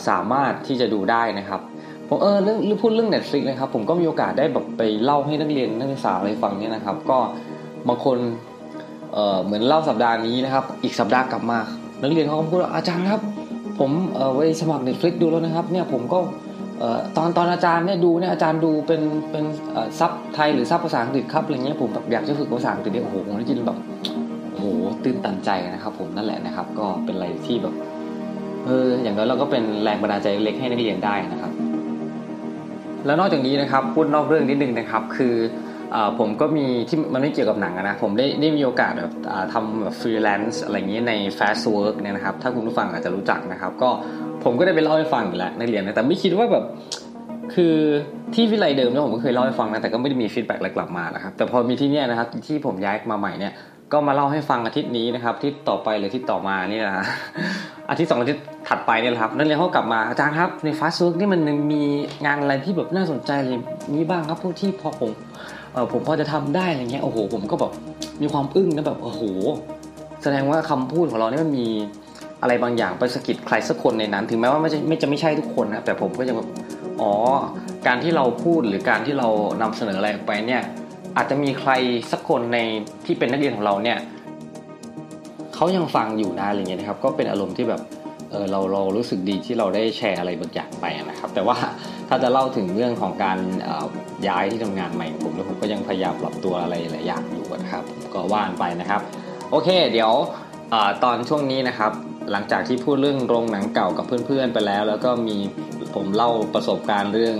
สามารถที่จะดูได้นะครับผมเออเรื่องพูดเรื่อง Netflix นะครับผมก็มีโอกาสได้แบบไปเล่าให้นักเรียนนักศึกษาอะไรฟังเนี่ยนะครับ ก็บางคน เออเหมือนเล่าสัปดาห์นี้นะครับ อีกสัปดาห์กลับมา นักเรียนเขาก็พูดว่าอาจารย์ครับ ผมเออไปสมัคร Netflix ดูแล้วนะครับ เนี่ยผมก็เออตอนตอนอาจารย์เนี่ยดูเนี่ยอาจารย์ดูเป็นเป็นซับไทยหรือซับภาษาอังกฤษครับอะไรเงี้ยผมแบบอยากจะฝึกภาษาอังกฤษเนี่ยโอ้โหผมได้ยินแบบโอ้โหตื่นตันใจนะครับผมนั่นแหละนะครับ ก็เป็นอะไรที่แบบเอออย่างน้อยเราก็เป็นแรงบันดาลใจเล็กให้นักเรียนได้นะครับ แล้วนอกจากนี้นะครับพูดนอกเรื่องนิดนึงนะครับ คือ ผมก็มีที่มันไม่เกี่ยวกับหนังนะ ผมได้ได้มีโอกาสแบบทำแบบฟรีแลนซ์อะไรอย่างนี้ใน Fastwork เนี่ยนะครับ ถ้าคุณผู้ฟังอาจจะรู้จักนะครับ ก็ผมก็ได้ไปเล่าให้ฟังอยู่แล้วในเรียนนะแต่ไม่คิดว่าแบบคือที่วิไลเดิมเนี่ยผมก็เคยเล่าให้ฟังนะแต่ก็ไม่ได้มี feedback อะไรกลับมานะครับ แต่พอมีที่เนี่ยนะครับที่ผมย้ายมาใหม่เนี่ยก็มาเล่าให้ฟังอาทิตย์นี้นะครับที่ต่อไปหรือที่ต่อมานี่นะอาทิตย์สองอาทิตย์ถัดไปเนี่ยครับนั่นเลยเขากลับมาอาจารย์ครับใน Fastwork นี่มันมีงานอะไรที่แบบน่าสนใจเลยมีบ้างครับพวกที่พอผม ผมพอจะทำได้อะไรเงี้ยโอ้โห ผมก็แบบมีความอึ้งนะแบบโอ้โห แสดงว่าคำพูดของเราเนี่ยมันมีอะไรบางอย่างไปสะกิดใครสักคนในนั้น ถึงแม้ว่าไม่ใช่ไม่จะไม่ใช่ทุกคนนะแต่ผมก็จะแบบอ๋อการที่เราพูดหรือการที่เรานำเสนออะไรออกไปเนี่ย อาจจะมีใครสักคนในที่เป็นนักเรียนของเราเนี่ยเขายังฟังอยู่นะอะไรเงี้ยนะครับ ก็เป็นอารมณ์ที่แบบเออเราเรารู้สึกดีที่เราได้แชร์อะไรบางอย่างไปนะครับ แต่ว่า ถ้าจะเล่าถึงเรื่องของการย้ายที่ทำงานใหม่ผมแล้วผมก็ยังพยายามปรับตัวอะไรหลายอย่างอยู่นะครับก็ว่านไปนะครับ โอเค เดี๋ยวอตอนช่วงนี้นะครับ หลังจากที่พูดเรื่องโรงหนังเก่ากับเพื่อนๆไปแล้ว แล้วก็มีผมเล่าประสบการณ์เรื่อง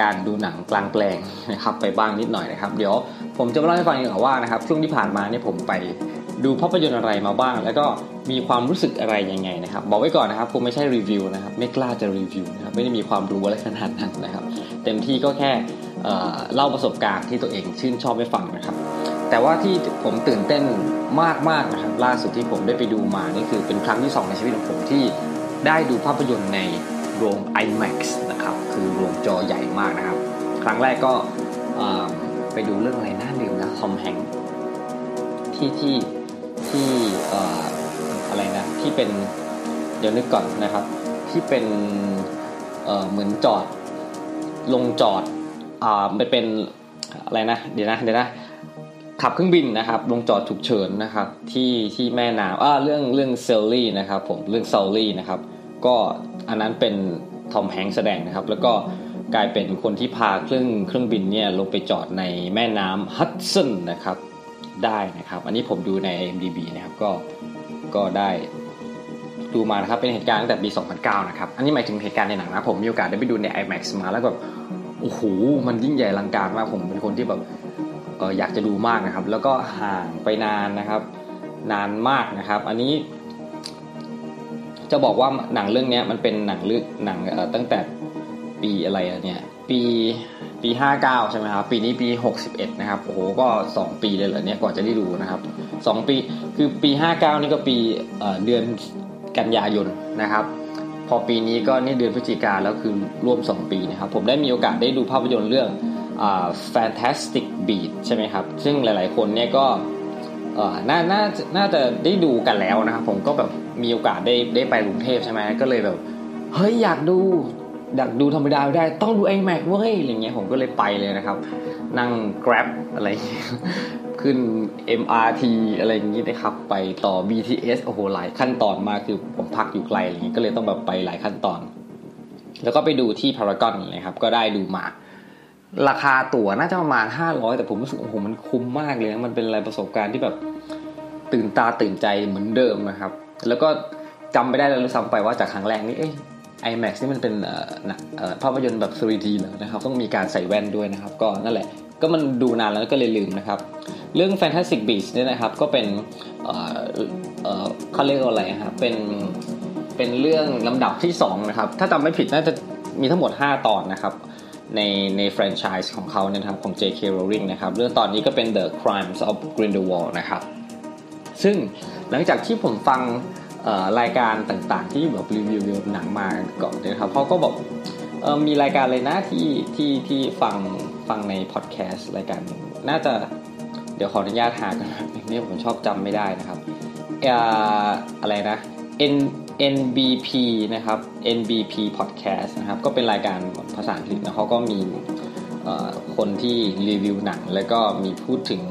การดูหนังกลางแปลงนะครับไปบ้างนิดหน่อยนะครับ เดี๋ยวผมจะมาเล่าให้ฟังอีกว่านะครับช่วงที่ผ่านมาเนี่ยผมไป ดูภาพยนตร์อะไรมาบ้าง แล้วก็มีความรู้สึกอะไรยังไงนะครับ บอกไว้ก่อนนะครับผมไม่ใช่รีวิวนะครับ ไม่กล้าจะรีวิวนะครับไม่ได้มีความรู้อะไรขนาดนั้นนะครับ เต็มที่ก็แค่เล่าประสบการณ์ที่ตัวเองชื่นชอบให้ฟังนะครับ แต่ว่าที่ผมตื่นเต้นมากๆนะครับ ล่าสุดที่ผมได้ไปดูมานี่คือเป็นครั้งที่ 2 ในชีวิตของผมที่ได้ดูภาพยนตร์ในโรง IMAX นะครับ คือโรงจอใหญ่มากนะครับ ครั้งแรกก็ไปดูเรื่องอะไรน่าลืมนะคอมแฮงที่ที่ ที่อะไรนะที่เป็นเดี๋ยวนึกก่อนนะครับ ที่เป็นเหมือนจอดลงจอดอ่าไปเป็นอะไรนะเดี๋ยวนะเดี๋ยวนะขับเครื่องบินนะครับ ลงจอดฉุกเฉินนะครับ ที่ที่แม่น้ำอ่าเรื่องเรื่องเซลลี่นะครับผมเรื่องเซลลี่นะครับ ก็อันนั้นเป็นทอมแฮงแสดงนะครับ แล้วก็กลายเป็นคนที่พาเครื่องเครื่องบินเนี่ยลงไปจอดในแม่น้ำฮัตสันนะครับ ได้นะครับ อันนี้ผมดูใน IMDb นะครับก็ก็ได้ดูมานะครับเป็นเหตุการณ์ตั้งแต่ปี 2009 นะครับ อันนี้หมายถึงเหตุการณ์ในหนังนะ ผมมีโอกาสได้ไปดูใน IMAX มาแล้วแบบโอ้โหมันยิ่งใหญ่ลังการมากผมเป็นคนที่แบบอออยากจะดูมากนะครับ แล้วก็ห่างไปนานนะครับ นานมากนะครับ อันนี้ จะบอกว่าหนังเรื่องนี้มันเป็นหนังเรื่องหนังตั้งแต่ปีอะไรเนี่ยปี ปี 59 ใช่ไหมครับ ปีนี้ปี 61 นะครับ โอ้โห ก็ 2 ปีเลยเหรอเนี่ย กว่าจะได้ดูนะครับ 2 ปี คือปี 59 นี่ก็ปีเดือนกันยายนนะครับ พอปีนี้ก็นี่เดือนพฤศจิกาแล้วคือร่วม 2 ปีนะครับ ผมได้มีโอกาสได้ดูภาพยนตร์เรื่อง Fantastic Beat ใช่ไหมครับ ซึ่งหลายๆ คนเนี่ยก็น่าน่าน่าจะได้ดูกันแล้วนะครับ ผมก็แบบมีโอกาสได้ได้ไปกรุงเทพใช่ไหมก็เลยแบบ เฮ้ย อยากดู อยากดูธรรมดาไม่ได้ ต้องดู iMac เว้ยอะไรเงี้ยผมก็เลยไปเลยนะครับ นั่ง Grab อะไรเงี้ยขึ้น MRT อะไรอย่างงี้นะครับ ไปต่อ BTS โอ้โหหลายขั้นตอนมากคือผมพักอยู่ไกลอะไรเงี้ยก็เลยต้องแบบไปหลายขั้นตอน แล้วก็ไปดูที่พารากอนนะครับก็ได้ดูมา ราคาตั๋วน่าจะประมาณ 500 แต่ผมรู้สึกโอ้โหมันคุ้มมากเลยนะมันเป็นอะไรประสบการณ์ที่แบบตื่นตาตื่นใจเหมือนเดิมนะครับ แล้วก็จำไม่ได้แล้วรู้ซ้ำไปว่าจากครั้งแรกนี่เอ้ IMAX นี่มันเป็นหนังเอ่อภาพยนตร์แบบ 3D แล้วนะครับ ต้องมีการใส่แว่นด้วยนะครับ ก็นั่นแหละก็มันดูนานแล้วก็เลยลืมนะครับ เรื่อง Fantastic Beasts เนี่ยนะครับก็เป็นเขาเรียกอะไรครับเป็นเป็นเรื่องลำดับที่2นะครับถ้าจำไม่ผิดน่าจะมีทั้งหมด 5 ตอนนะครับในในแฟรนไชส์ของเขาเนี่ยนะครับของ J.K. Rowling นะครับเรื่องตอนนี้ก็เป็น The Crimes of Grindelwald นะครับซึ่งหลังจากที่ผมฟัง รายการต่างๆ ที่แบบรีวิวหนังมาก่อนนะครับเขาก็บอกมีรายการเลยนะที่ที่ที่ฟังฟังในพอดแคสต์รายการหนึ่งน่าจะเดี๋ยวขออนุญาตหากันนะนี่ผมชอบจำไม่ได้นะครับอะไรนะ N NBP นะครับ NBP Podcast นะครับ ก็เป็นรายการภาษาอังกฤษนะเขาก็มีคนที่รีวิวหนัง แล้วก็มีพูดถึง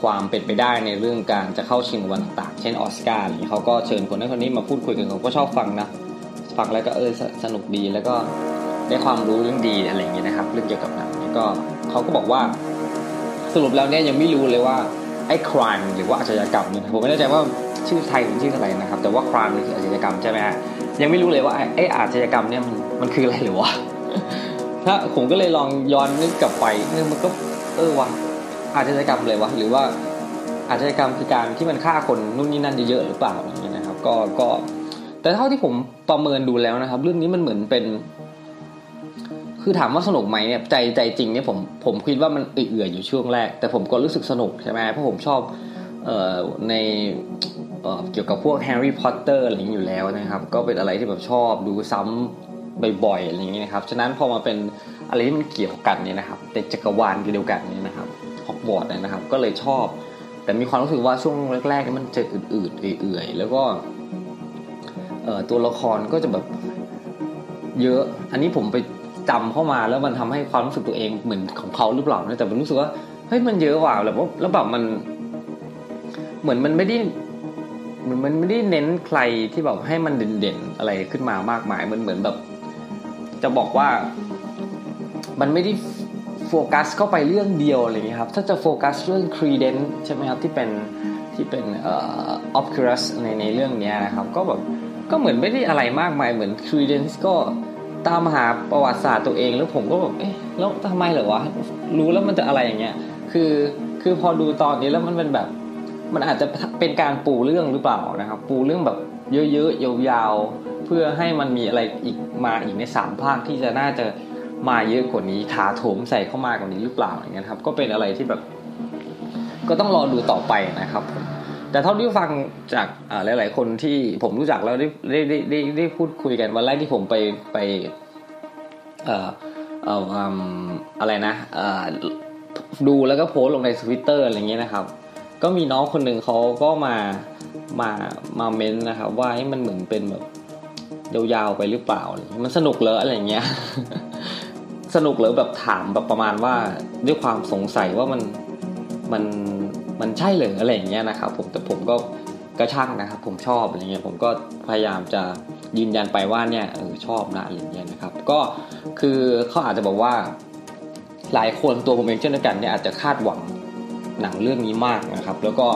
ความเป็นไปได้ในเรื่องการจะเข้าชิงรางวัลต่างๆ เช่นออสการ์อะไรอย่างนี้เขาก็เชิญคนนั้นคนนี้มาพูดคุยกันผมก็ชอบฟังนะฟังแล้วก็เออสสนุกดีแล้วก็ได้ความรู้เรื่องดีอะไรอย่างเงี้ยนะครับ เรื่องเกี่ยวกับหนังก็เขาก็บอกว่า สรุปแล้วเนี่ยยังไม่รู้เลยว่าไอ้ crime หรือว่าอาชญากรรมเนี่ยผมไม่แน่ใจว่าชื่อไทยเป็นชื่ออะไรนะครับ แต่ว่า crime นี่คืออาชญากรรมใช่ไหมฮะยังไม่รู้เลยว่าไอ้อาชญากรรมเนี่ยมันมันคืออะไรหรือวะถ้าผมก็เลยลองย้อนนึกกลับไปเออมันก็เออว่ะ อาชญากรรมเลยวะหรือว่าอาชญากรรมคือการที่มันฆ่าคนนู่นนี่นั่นเยอะๆหรือเปล่าอย่างเงี้ยนะครับ ก็ก็แต่เท่าที่ผมประเมินดูแล้วนะครับ เรื่องนี้มันเหมือนเป็น คือถามว่าสนุกไหมเนี่ยใจใจจริงเนี่ยผมผมคิดว่ามันเอื่อยๆอยู่ช่วงแรก แต่ผมก็รู้สึกสนุกใช่ไหมเพราะผมชอบเอ่อในเอ่อเกี่ยวกับพวกแฮร์รี่พอตเตอร์อะไรอย่างนี้อยู่แล้วนะครับ ก็เป็นอะไรที่แบบชอบดูซ้ำบ่อยๆอะไรอย่างนี้นะครับฉะนั้นพอมาเป็นอะไรที่มันเกี่ยวกันเนี่ยนะครับในจักรวาลเดียวกันเนี่ยนะครับ ฮอกวอตส์เนี่ยนะครับ ก็เลยชอบ แต่มีความรู้สึกว่าช่วงแรกๆนี่มันจะอืดๆเอื่อยๆแล้วก็ตัวละครก็จะแบบเยอะ อันนี้ผมไปจำเข้ามาแล้วมันทำให้ความรู้สึกตัวเองเหมือนของเขาหรือเปล่านะแต่ผมรู้สึกว่าเฮ้ยมันเยอะว่ะแล้วว่าแล้วแบบมัน เหมือนมันไม่ได้เหมือนมันไม่ได้เน้นใครที่แบบให้มันเด่นๆอะไรขึ้นมามากมายมันเหมือนแบบ จะบอกว่า มันไม่ได้ โฟกัสเข้าไปเรื่องเดียวอะไรอย่างเงี้ยครับถ้าจะโฟกัสเรื่อง credence ใช่ไหมครับที่เป็นที่เป็นเอ่อ Oculus ในในเรื่องเนี้ยนะครับก็แบบก็เหมือนไม่ได้อะไรมากมายเหมือน credence ก็ตามหาประวัติศาสตร์ตัวเองแล้วผมก็แบบเอ๊ะแล้วทำไมเหรอวะรู้แล้วมันจะอะไรอย่างเงี้ยคือคือพอดูตอนนี้แล้วมันเป็นแบบ มันอาจจะเป็นการปูเรื่องหรือเปล่านะครับ ปูเรื่องแบบเยอะๆยาวๆเพื่อให้มันมีอะไรอีกมาอีกในสามภาคที่จะน่าจะ มาเยอะกว่านี้ถาโถมใส่เข้ามากว่านี้หรือเปล่าอย่างเงี้ยครับ ก็เป็นอะไรที่แบบ ก็ต้องรอดูต่อไปนะครับผมแต่เท่าที่ฟังจากหลาย ๆ คนที่ผมรู้จักแล้วได้ได้ได้ได้ได้พูดคุยกันวันแรกที่ผมไปไปเอ่อเอ่ออะไรนะเอ่อดูแล้วก็โพสต์ลงในทวิตเตอร์อะไรเงี้ยนะครับ ก็มีน้องคนหนึ่งเขาก็มามามาเม้นนะครับ ว่าให้มันเหมือนเป็นแบบยาวๆไปหรือเปล่า มันสนุกเหรออะไรเงี้ย สนุกหรือแบบถามแบบประมาณว่าด้วยความสงสัยว่ามันมันมันใช่เหรือะไรอย่างเงี้ยนะครับผมแต่ผมก็ก็ช่างนะครับ ผมชอบอะไรเงี้ยผมก็พยายามจะยืนยันไปว่าเนี่ยเออชอบนะอะไรเงี้ยนะครับ ก็คือเขาอาจจะบอกว่า หลายคนตัวผมเองเช่นกันเนี่ยอาจจะคาดหวังหนังเรื่องนี้มากนะครับ แล้วก็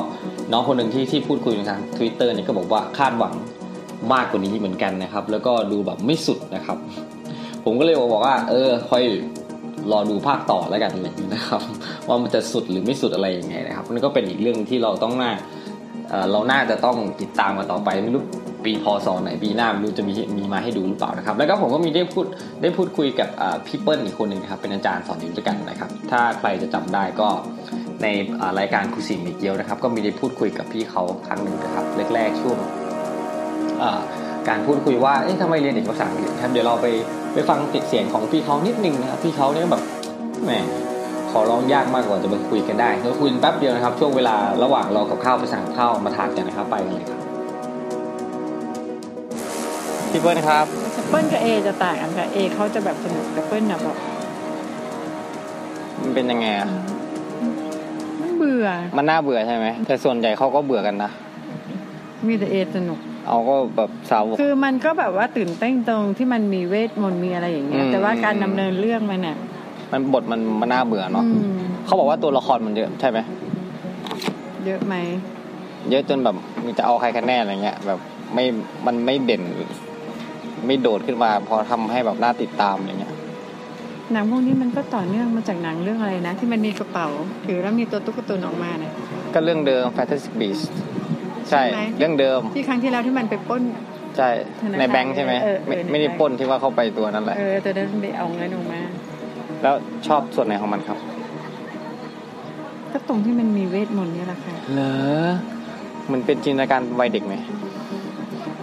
น้องคนหนึ่งที่ที่พูดคุยในทางทวิตเตอร์เนี่ยก็บอกว่าคาดหวังมากกว่านี้เหมือนกันนะครับ แล้วก็ดูแบบไม่สุดนะครับ ผมก็เลยบอกว่า เออ ค่อยรอดูภาคต่อแล้วกันนะครับ ว่ามันจะสุดหรือไม่สุดอะไรยังไงนะครับนั่นก็เป็นอีกเรื่องที่เราต้องน่าเเราน่าจะต้องติดตามกันต่อไปไม่รู้ปีพศไหนปีหน้าไม่รู้จะมีมีมาให้ดูหรือเปล่านะครับ แล้วก็ผมก็มีได้พูดได้พูดคุยกับพี่เปิ้ลอีกคนหนึ่งนะครับเป็นอาจารย์สอนอยู่ด้วยกันนะครับ ถ้าใครจะจำได้ก็ในรายการคุสิมิเกียวนะครับ ก็มีได้พูดคุยกับพี่เขาครั้งหนึ่งนะครับแรกๆช่วง การพูดคุยว่าเอ๊ะทำไมเรียนเอกภาษาอังกฤษครับเดี๋ยวเราไปไปฟังติดเสียงของพี่เขานิดนึงนะครับพี่เขาเนี่ยแบบแหมคขอร้องยากมากกว่าจะมาคุยกันได้เราคุยกันแป๊บเดียวนะครับ ช่วงเวลาระหว่างรอกับข้าวไปสั่งข้าวมาทานกันนะครับไปกันเลยครับพี่เปิ้ลครับแต่เปิ้ลกับเอจะต่างกันค่ะเอเขาจะแบบสนุกแต่เปิ้ลน่ะแบบมันเป็นยังไงอะมันเบื่อ มันน่าเบื่อใช่ไหมแต่ส่วนใหญ่เขาก็เบื่อกันนะมีแต่เอสนุก เอาก็แบบสาวกคือมันก็แบบว่าตื่นเต้นตรงที่มันมีเวทมนต์มีอะไรอย่างเงี้ยอืมแต่ว่าการดำเนินเรื่องมันเนี่ยมันบทมันมันน่าเบื่อเนาะอืมเขาบอกว่าตัวละครมันเยอะใช่ไหมเยอะไหมเยอะจนแบบมีจะเอาใครกันแน่อะไรเงี้ย แบบไม่มันไม่เด่น ไม่โดดขึ้นมา พอทำให้แบบน่าติดตามอะไรเงี้ยหนังพวกนี้มันก็ต่อเนื่องมาจากหนังเรื่องอะไรนะ ที่มันมีกระเป๋าถือแล้วมีตัวตุ๊กตาออกมาเนี่ยก็เรื่องเดิม Fantastic Beasts ใช่ใช่ไหมเรื่องเดิมที่ครั้งที่แล้วที่มันไปปล้น ใช่ธนาคารในแบงค์ใช่ไหมเออเออไม่ในไม่ได้แบงค์ปล้นที่ว่าเข้าไปตัวนั่นแหละเออตัวนั้นไปเอาเงินออกมา แล้วชอบส่วนไหนของมันครับ ก็ตรงที่มันมีเวทมนต์เนี่ยแหละค่ะเหรอมันเป็นจินตนาการวัยเด็กไหม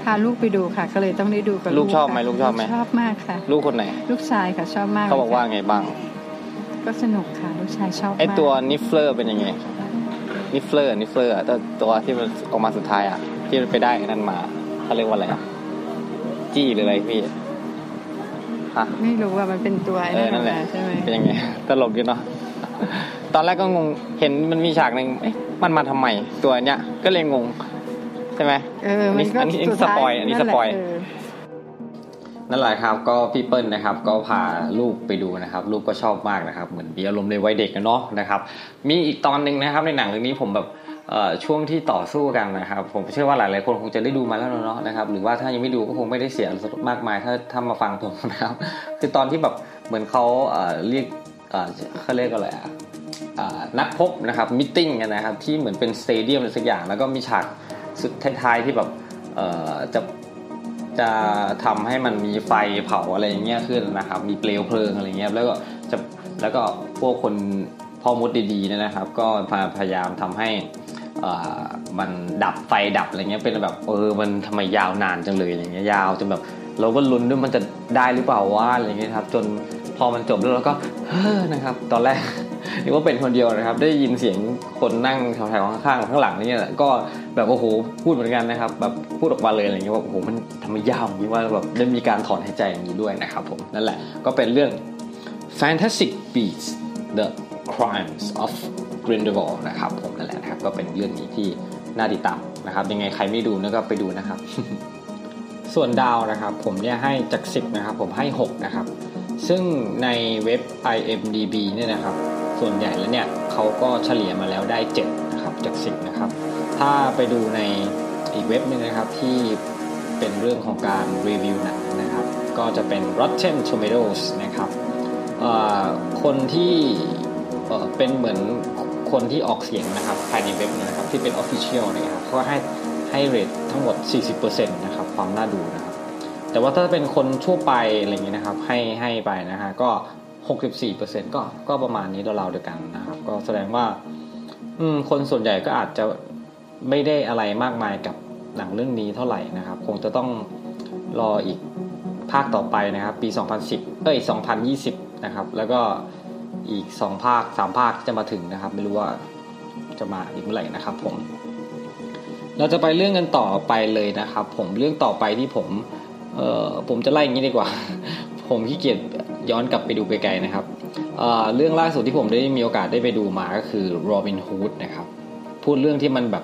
พาลูกไปดูค่ะ ก็เลยต้องได้ดูกับลูกชอบไหมค่ะลูกชอบไหมชอบมากค่ะ ลูกคนไหน ลูกชายค่ะชอบมากเขาบอกว่าลยค่ะไงบ้าง ก็สนุกค่ะ ลูกชายชอบไอมากตัวนิฟเฟอร์เป็นยังไง นิฟเฟอร์นิฟเฟอร์ตัวตัวที่มันออกมาสุดท้ายอะ ที่มันไปได้อันนั่นมาเขาเรียกว่าอะไรอะจี้หรืออะไรพี่ฮะไม่รู้ว่ามันเป็นตัวไอ้เออนั่นั่นนแหละมาใช่ไหมเป็นยังไงตลกอยู่เนาะตอนแรกก็งงเห็นมันมีฉากหนึ่งเอ๊ะมันมาทำไมตัวเนี้ยก็เลยงงใช่ไหมเออมันก็อันนี้อันนี้สุดท้าสปอยอันนี้แหละสปอยเนั่นแหละครับก็พี่เปิ้ลนะครับก็พาลูกไปดูนะครับ ลูกก็ชอบมากนะครับ เหมือนมีอารมณ์ในวัยเด็กกันเนาะนะครับ มีอีกตอนหนึ่งนะครับ ในหนังเรื่องนี้ผมแบบช่วงที่ต่อสู้กันนะครับ ผมเชื่อว่าหลายๆคนคงจะได้ดูมาแล้วเนาะนะครับ หรือว่าถ้ายังไม่ดูก็คงไม่ได้เสียมากมาย ถ้าถ้ามาฟังผมนะครับ คือตอนที่แบบเหมือนเขาเรียกเขาเรียกอะไรอะอ่านัดพบนะครับ meeting กันนะครับที่เหมือนเป็น stadium อะไรสักอย่างแล้วก็มีฉากสุดท้ายๆที่แบบจะ จะทำให้มันมีไฟเผาอะไรอย่างเงี้ยขึ้นนะครับ มีเปลวเพลิงอะไรเงี้ยแล้วก็จะแล้วก็พวกคนพ่อมดดีๆเนยนะครับ ก็พยายามทำให้อ่อมันดับไฟดับอะไรเงี้ยเป็นแบบเออมันทำไมยาวนานจังเลยอย่างเงี้ยยาวจนแบบเราก็ลุ้นด้วยมันจะได้หรือเปล่าวะอะไรเงี้ยครับ จนพอมันจบแล้วเราก็เฮ้อนะครับ ตอนแรกนึกว่าเป็นคนเดียวนะครับ ได้ยินเสียงคนนั่งแถวๆข้างๆข้างหลังนี่แหละก็ แบบโอ้โหพูดเหมือนกันนะครับแบบพูดออกมาเลยอะไรเงี้ยว่าโอ้โหมันทำไมยาวอย่างนี้ว่าแบบได้มีการถอนหายใจอย่างนี้ด้วยนะครับผมนั่นแหละก็เป็นเรื่อง Fantastic Beasts The Crimes of Grindelwald นะครับผมนั่นแหละนะครับก็เป็นเรื่องนี้ที่น่าติดตามนะครับยังไงใครไม่ดูนะก็ไปดูนะครับ ส่วนดาวนะครับ ผมเนี่ยให้จาก 10 นะครับ ผมให้ 6 นะครับ ซึ่งในเว็บ IMDB เนี่ยนะครับ ส่วนใหญ่แล้วเนี่ยเขาก็เฉลี่ยมาแล้วได้ 7 นะครับจาก 10 นะครับ ถ้าไปดูในอีกเว็บหนึงนะครับที่เป็นเรื่องของการรีวิวหนังนะครับ ก็จะเป็น Rotten Tomatoes นะครับคนที่เป็นเหมือนคนที่ออกเสียงนะครับภายในเว็บนะครับที่เป็น Official นะครับเขาให้ให้เรททั้งหมด 40%นะครับความน่าดูนะครับ แต่ว่าถ้าเป็นคนทั่วไปอะไรอย่างเงี้ยนะครับให้ให้ไปนะฮะก็ 64%ก็ก็ประมาณนี้เราๆเดียวกันนะครับ ก็แสดงว่าคนส่วนใหญ่ก็อาจจะ ไม่ได้อะไรมากมายกับหนังเรื่องนี้เท่าไหร่นะครับ คงจะต้องรออีกภาคต่อไปนะครับ ปี 2010 เอ้ย 2020 นะครับ แล้วก็อีก 2 ภาค 3 ภาคที่จะมาถึงนะครับ ไม่รู้ว่าจะมาอีกเมื่อไหร่นะครับผม เราจะไปเรื่องกันต่อไปเลยนะครับ ผมเรื่องต่อไปที่ผมเอ่อผมจะไล่อย่างนี้ดีกว่า ผมขี้เกียจย้อนกลับไปดูไกลๆนะครับเอ่อเรื่องล่าสุดที่ผมได้มีโอกาสได้ไปดูมาก็คือ Robin Hood นะครับ พูดเรื่องที่มันแบบ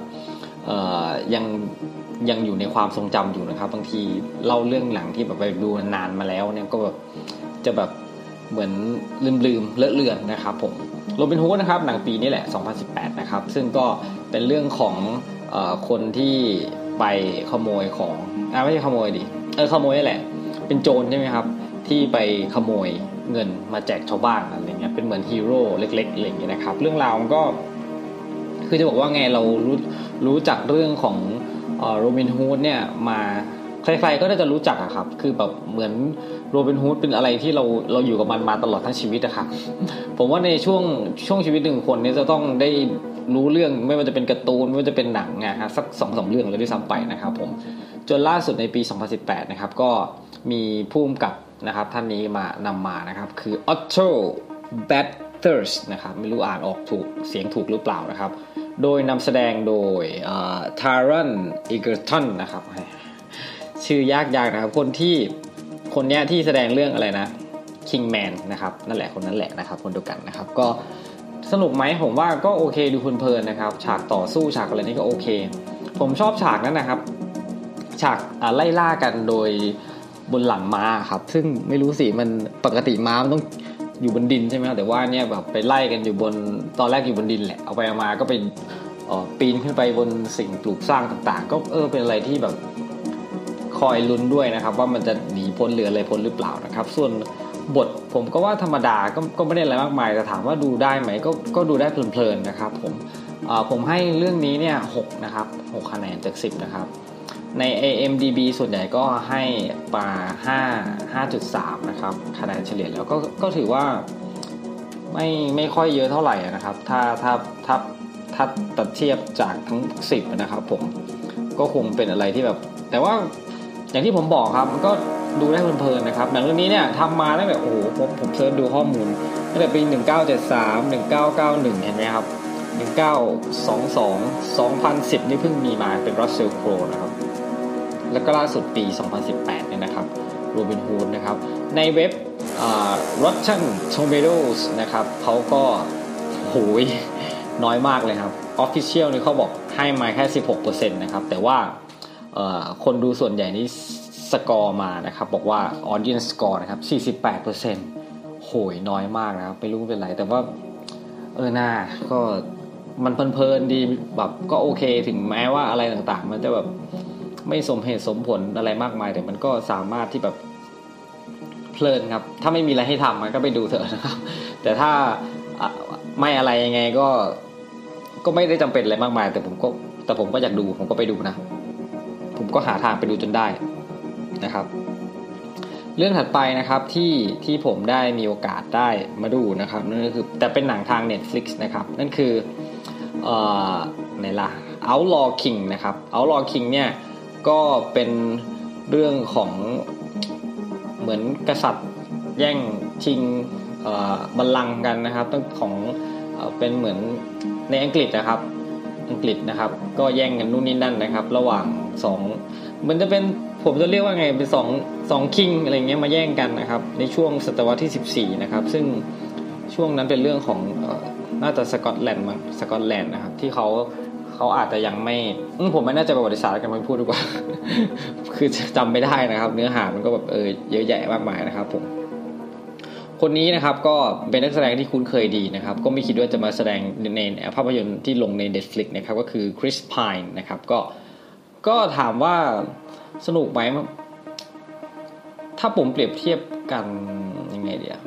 ยังยังอยู่ในความทรงจำอยู่นะครับ บางทีเล่าเรื่องหลังที่แบบไปดูนานมาแล้วเนี่ยก็แบบจะแบบเหมือนลืมๆเลอะเลือนนะครับผมโรบินฮูดนะครับหนังปีนี้แหละ 2018 นะครับ ซึ่งก็เป็นเรื่องของอคนที่ไปขโมยของอ่าไม่ใช่ขโมยดิเออขโมยนี่แหละ เป็นโจรใช่ไหมครับ ที่ไปขโมยเงินมาแจกชาวบ้านอะไรเงี้ยเป็นเหมือนฮีโร่เล็กๆอะไรเงี้ยนะครับ เรื่องราวมันก็คือจะบอกว่าไงเรารู้ รู้จักเรื่องของโรบินฮูดเนี่ยมาใครๆก็น่าจะรู้จักอะครับ คือแบบเหมือนโรบินฮูดเป็นอะไรที่เราเราอยู่กับมันมาตลอดทั้งชีวิตอะครับผมว่าในช่วงช่วงชีวิตหนึ่งคนนี้จะต้องได้รู้เรื่องไม่ว่าจะเป็นการ์ตูนไม่ว่าจะเป็นหนังอะฮะสักสองสามเรื่องเลยด้วยซ้ำไปนะครับผมจนล่าสุดในปี 2018 นะครับ ก็มีผู้กำกับนะครับท่านนี้มานำมานะครับ คือ Otto Bad Actors นะครับ ไม่รู้อ่านออกถูกเสียงถูกหรือเปล่านะครับ โดยนำแสดงโดยทารันอิกเกอร์ตันนะครับ ชื่อยากๆนะครับ คนที่คนเนี้ยที่แสดงเรื่องอะไรนะ Kingman นะครับ นั่นแหละคนนั้นแหละนะครับ คนเดียวกันนะครับ ก็สนุกไหมผมว่าก็โอเคดูเพลินๆนะครับ ฉากต่อสู้ฉากอะไรนี่ก็โอเค ผมชอบฉากนั้นนะครับ ฉากไล่ล่ากันโดยบนหลังม้าครับ ซึ่งไม่รู้สิมันปกติม้ามันต้องอยู่บนดินใช่ไหมครับแต่ว่าเนี่ยแบบไปไล่กันอยู่บนตอนแรกอยู่บนดินแหละเอาไปเอามาก็ไป ปีนขึ้นไปบนสิ่งปลูกสร้างต่างๆ ก็เออเป็นอะไรที่แบบคอยลุ้นด้วยนะครับ ว่ามันจะหนีพ้นเรืออะไรพ้นหรือเปล่านะครับ ส่วนบทผมก็ว่าธรรมดาก็ก็ไม่ได้อะไรมากมายแต่ถามว่าดูได้ไหมก็ก็ดูได้เพลินๆนะครับ ผมผมให้เรื่องนี้เนี่ยหนะครับหคะแนนจากสิบนะครับใน AMDB ส่วนใหญ่ก็ให้ปา5 5.3 นะครับคะแนนเฉลี่ยแล้วก็ก็ถือว่าไม่ไม่ค่อยเยอะเท่าไหร่นะครับ ถ้าถ้าถ้า ถ้าตัดเทียบจากทั้ง 10 นะครับผมก็คงเป็นอะไรที่แบบ แต่ว่าอย่างที่ผมบอกครับมันก็ดูได้เพลินๆนะครับหนังเรื่องนี้เนี่ยทำมาตั้งแต่โอ้โหผมผมเซิร์ชดูข้อมูลตั้งแต่ปี 1973 1991 เห็นไหมครับ 1922 2010 นี่เพิ่งมีมาเป็น Russell Crowe นะครับ แล้วก็ล่าสุดปี 2018 เนี่ยนะครับโรบินฮูดนะครับ ในเว็บ Rotten Tomatoes นะครับเขาก็โหย น้อยมากเลยครับ Official นี่เขาบอกให้มาแค่ 16%นะครับ แต่ว่าคนดูส่วนใหญ่นี่สกอร์มานะครับ บอกว่า Audience Score นะครับ 48%โหยน้อยมากนะครับ ไม่รู้เป็นไร แต่ว่า เออหน้าก็มันเพลินๆดีแบบก็โอเคถึงแม้ว่าอะไรต่างๆ มันจะแบบไม่สมเหตุสมผลอะไรมากมาย แต่มันก็สามารถที่แบบเพลินครับ ถ้าไม่มีอะไรให้ทำมันก็ไปดูเถอะนะครับ แต่ถ้าไม่อะไรยังไงก็ ก็ไม่ได้จำเป็นอะไรมากมาย แต่ผมก็แต่ผมก็อยากดูผมก็ไปดูนะ ผมก็หาทางไปดูจนได้นะครับ เรื่องถัดไปนะครับที่ที่ผมได้มีโอกาสได้มาดูนะครับนั่นก็คือแต่เป็นหนังทาง Netflix นะครับนั่นคือเอ่อไหนล่ะ Outlaw King นะครับ Outlaw King เนี่ยก็เป็นเรื่องของเหมือนกษัตริย์แย่งชิงบัลลังก์กันนะครับตั้งของเป็นเหมือน ในอังกฤษนะครับ อังกฤษนะครับ ก็แย่งกันนู่นนี่นั่นนะครับ ระหว่างสองมันจะเป็นผมจะเรียกว่าไงเป็นสองสองคิงอะไรเงี้ยมาแย่งกันนะครับ ในช่วงศตวรรษที่ 14 นะครับ ซึ่งช่วงนั้นเป็นเรื่องของน่าจะสกอตแลนด์มั้งสกอตแลนด์นะครับ ที่เขาเขาอาจจะยังไม่ผมไม่น่าจะประวัติศาสตร์กันมาพูดดีกว่า คือจำไม่ได้นะครับ เนื้อหามันก็แบบเออเยอะแยะมากมายนะครับผม คนนี้นะครับก็เป็นนักแสดงที่คุ้นเคยดีนะครับ ก็ไม่คิดว่าจะมาแสดงในภาพยนตร์ที่ลงใน Netflix นะครับก็คือคริสพายนะครับก็ก็ถามว่าสนุกไหมถ้าผมเปรียบเทียบกันยังไงเดีย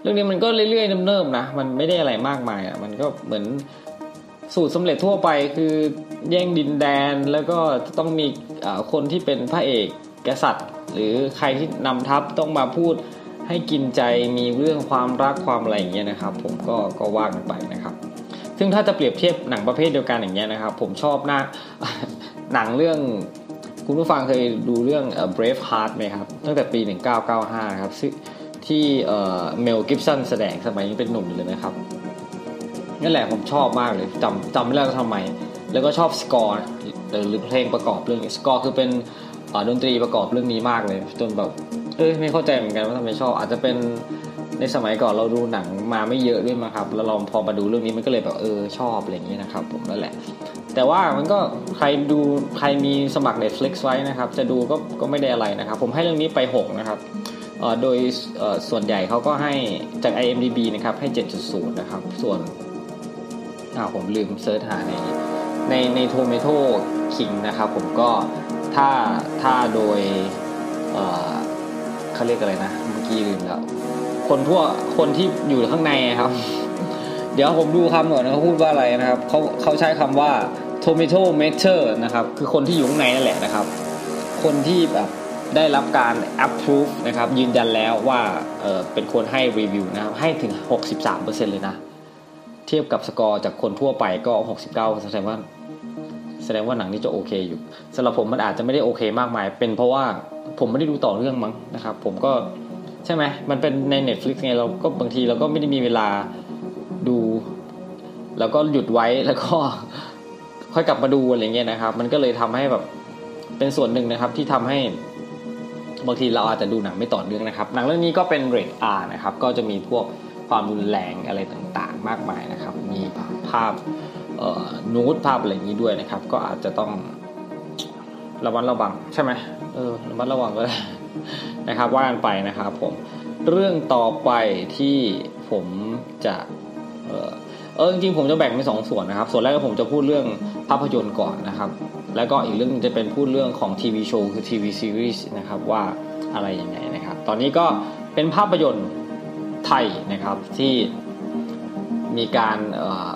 เรื่องนี้มันก็เรื่อยๆเนิบๆนะมันไม่ได้อะไรมากมายอะมันก็เหมือนสูตรสำเร็จทั่วไปคือแย่งดินแดนแล้วก็ต้องมีคนที่เป็นพระเอกกษัตริย์ หรือใครที่นำทัพต้องมาพูด ให้กินใจมีเรื่องความรักความอะไรอย่างเงี้ยนะครับ ผมก็ก็ว่ากันไปนะครับ ซึ่งถ้าจะเปรียบเทียบหนังประเภทเดียวกันอย่างเงี้ยนะครับ ผมชอบหน้าหนังเรื่องคุณผู้ฟังเคยดูเรื่อง Brave Heart ไหมครับ ตั้งแต่ปี 1995 ครับที่เมลกิฟสันแสดงสมัยนี้เป็นหนุ่มอยู่เลยนะครับ นั่นแหละผมชอบมากเลยจำจำไม่ได้ทำไม แล้วก็ชอบสกอร์หรือเพลงประกอบเรื่องสกอร์คือเป็น ดนตรีประกอบเรื่องนี้มากเลยจนแบบเอ้ยไม่เข้าใจเหมือนกันว่าทำไมชอบ อาจจะเป็นในสมัยก่อนเราดูหนังมาไม่เยอะด้วยมาครับ แล้วเราพอมาดูเรื่องนี้มันก็เลยแบบเออชอบอะไรอย่างนี้นะครับ ผมนั่นแหละ แต่ว่ามันก็ใครดูใครมีสมัคร Netflix ไว้นะครับ จะดูก็ก็ไม่ได้อะไรนะครับ ผมให้เรื่องนี้ไป 6 นะครับโดยส่วนใหญ่เขาก็ให้จาก IMDB นะครับให้ 7.0 นะครับ ส่วนอ้าวผมลืม search หาในในใน Tomato คิงนะครับ ผมก็ ถ้าถ้าโดยเขาเรียกอะไรนะเมื่อกี้ลืมแล้วคนทั่วคนที่อยู่ข้างในครับ เดี๋ยวผมดูคำหน่อยนะเขาพูดว่าอะไรนะครับเขาเขาใช้คำว่า tomato meter นะครับ คือคนที่อยู่ข้างในนั่นแหละนะครับ คนที่แบบได้รับการ approve นะครับ ยืนยันแล้วว่าเออเป็นคนให้รีวิวนะครับ ให้ถึง 63%เลยนะ เทียบกับสกอร์จากคนทั่วไปก็ 69แสดงว่า แสดงว่าหนังนี้จะโอเคอยู่สำหรับผมมันอาจจะไม่ได้โอเคมากมาย เป็นเพราะว่าผมไม่ได้ดูต่อเรื่องมั้งนะครับ ผมก็ใช่ไหมมันเป็นใน Netflix ไงเราก็บางทีเราก็ไม่ได้มีเวลาดู แล้วก็หยุดไว้แล้วก็ค่อยกลับมาดูอะไรเงี้ยนะครับ มันก็เลยทำให้แบบเป็นส่วนหนึ่งนะครับที่ทำให้บางทีเราอาจจะดูหนังไม่ต่อเนื่องนะครับ หนังเรื่องนี้ก็เป็นเรทอาร์นะครับ ก็จะมีพวกความรุนแรงอะไรต่างๆ มากมายนะครับ มีภาพ นูดภาพอะไรอย่างนี้ด้วยนะครับ ก็อาจจะต้องระมัดระวังใช่ไหมเออระมัดระวังก็ได้นะครับว่ากันไปนะครับผมเรื่องต่อไปที่ผมจะเออเออจริงๆผมจะแบ่งเป็นสองส่วนนะครับ ส่วนแรกผมจะพูดเรื่องภาพยนตร์ก่อนนะครับ แล้วก็อีกเรื่องนึงจะเป็นพูดเรื่องของทีวีโชว์คือทีวีซีรีส์นะครับว่าอะไรยังไงนะครับ ตอนนี้ก็เป็นภาพยนตร์ไทยนะครับที่มีการเอ่อ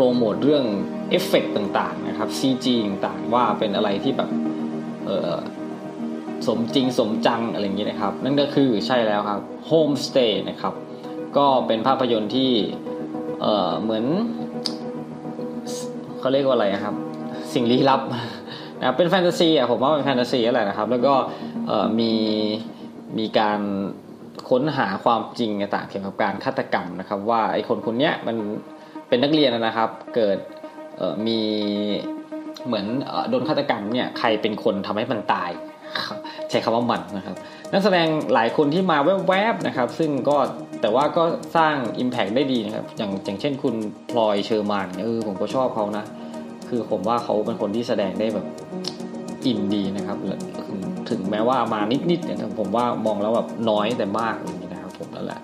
โปรโมทเรื่องเอฟเฟกต่างๆนะครับ CG ต่างๆ ว่าเป็นอะไรที่แบบเออสมจริงสมจังอะไรอย่างนี้นะครับ นั่นก็คือใช่แล้วครับ Homestay นะครับ ก็เป็นภาพยนตร์ที่เออเหมือนเขาเรียกว่าอะไรนะครับ สิ่งลี้ลับนะครับเป็นแฟนตาซีอะผมว่าเป็นแฟนตาซีอะไรนะครับ แล้วก็เออมีมีการค้นหาความจริงต่างเกี่ยวกับการฆาตกรรมนะครับ ว่าไอ้คนคนเนี้ยมัน เป็นนักเรียนนะครับ เกิดมีเหมือนโดนฆาตกรรมเนี่ยใครเป็นคนทำให้มันตาย ใช้คำว่ามันนะครับ นักแสดงหลายคนที่มาแวบๆนะครับ ซึ่งก็แต่ว่าก็สร้าง Impact ได้ดีนะครับ อย่างอย่างเช่นคุณพลอยเชอร์มานเนี่ยเออผมก็ชอบเขานะ คือผมว่าเขาเป็นคนที่แสดงได้แบบอินดีนะครับถึงถึงแม้ว่ามานิดๆเนี่ยผมว่ามองแล้วแบบน้อยแต่มากอย่างนี้นะครับผมนั่นแหละ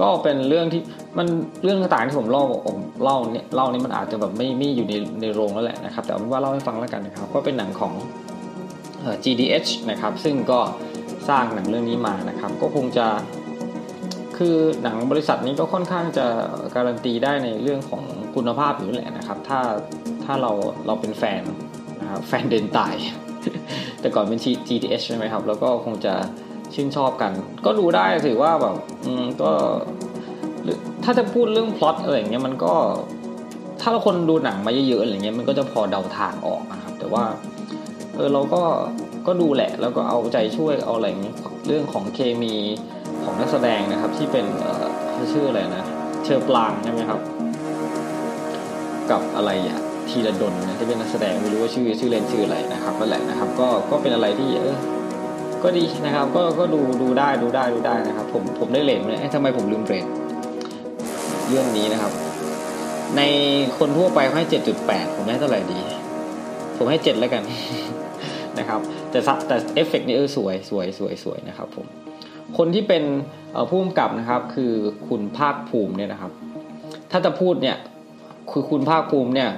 ก็เป็นเรื่องที่มันเรื่องต่างๆที่ผมเล่าผมเล่าเนี่ยเล่านี่มันอาจจะแบบไม่ไม่อยู่ในในโรงแล้วแหละนะครับ แต่เอาเป็นว่าเล่าให้ฟังแล้วกันนะครับ ก็เป็นหนังของ GDH นะครับซึ่งก็สร้างหนังเรื่องนี้มานะครับ ก็คงจะคือหนังบริษัทนี้ก็ค่อนข้างจะการันตีได้ในเรื่องของคุณภาพอยู่แล้วแหละนะครับ ถ้าถ้าเราเราเป็นแฟนนะครับแฟนเดนตายแต่ก่อนเป็น GTH ใช่ไหมครับ แล้วก็คงจะ ชื่นชอบกัน ก็ดูได้ถือว่าแบบอืมก็ถ้าจะพูดเรื่องพล็อตอะไรอย่างเงี้ยมันก็ ถ้าเราคนดูหนังมาเยอะๆอะไรเงี้ยมันก็จะพอเดาทางออกนะครับ แต่ว่าเออเราก็ก็ดูแหละ แล้วก็เอาใจช่วยเอาอะไรเงี้ยเรื่องของเคมีของนักแสดงนะครับ ที่เป็นเอ่อเขาชื่ออะไรนะ เชอร์ปลางใช่ไหมครับ กับอะไรอะทีละดนนะที่เป็นนักแสดงไม่รู้ว่าชื่อชื่อเล่นชื่ออะไรนะครับนั่นแหละนะครับ ก็ก็เป็นอะไรที่เออ ก็ดีนะครับ ก็ก็ดูดูได้ดูได้ดูได้นะครับ ผมผมได้ rate เลยเอ๊ะทำไมผมลืม rate เรื่องนี้นะครับ ในคนทั่วไปให้เจ็ดจุดแปดผมให้เท่าไหร่ดี ผมให้เจ็ดแล้วกันนะครับแต่ซับแต่เอฟเฟกต์นี่เออสวยสวยสวยสวยนะครับผมคนที่เป็นผู้กำกับนะครับคือคุณภาคภูมิเนี่ยนะครับ ถ้าจะพูดเนี่ยคือคุณภาคภูมิเนี่ย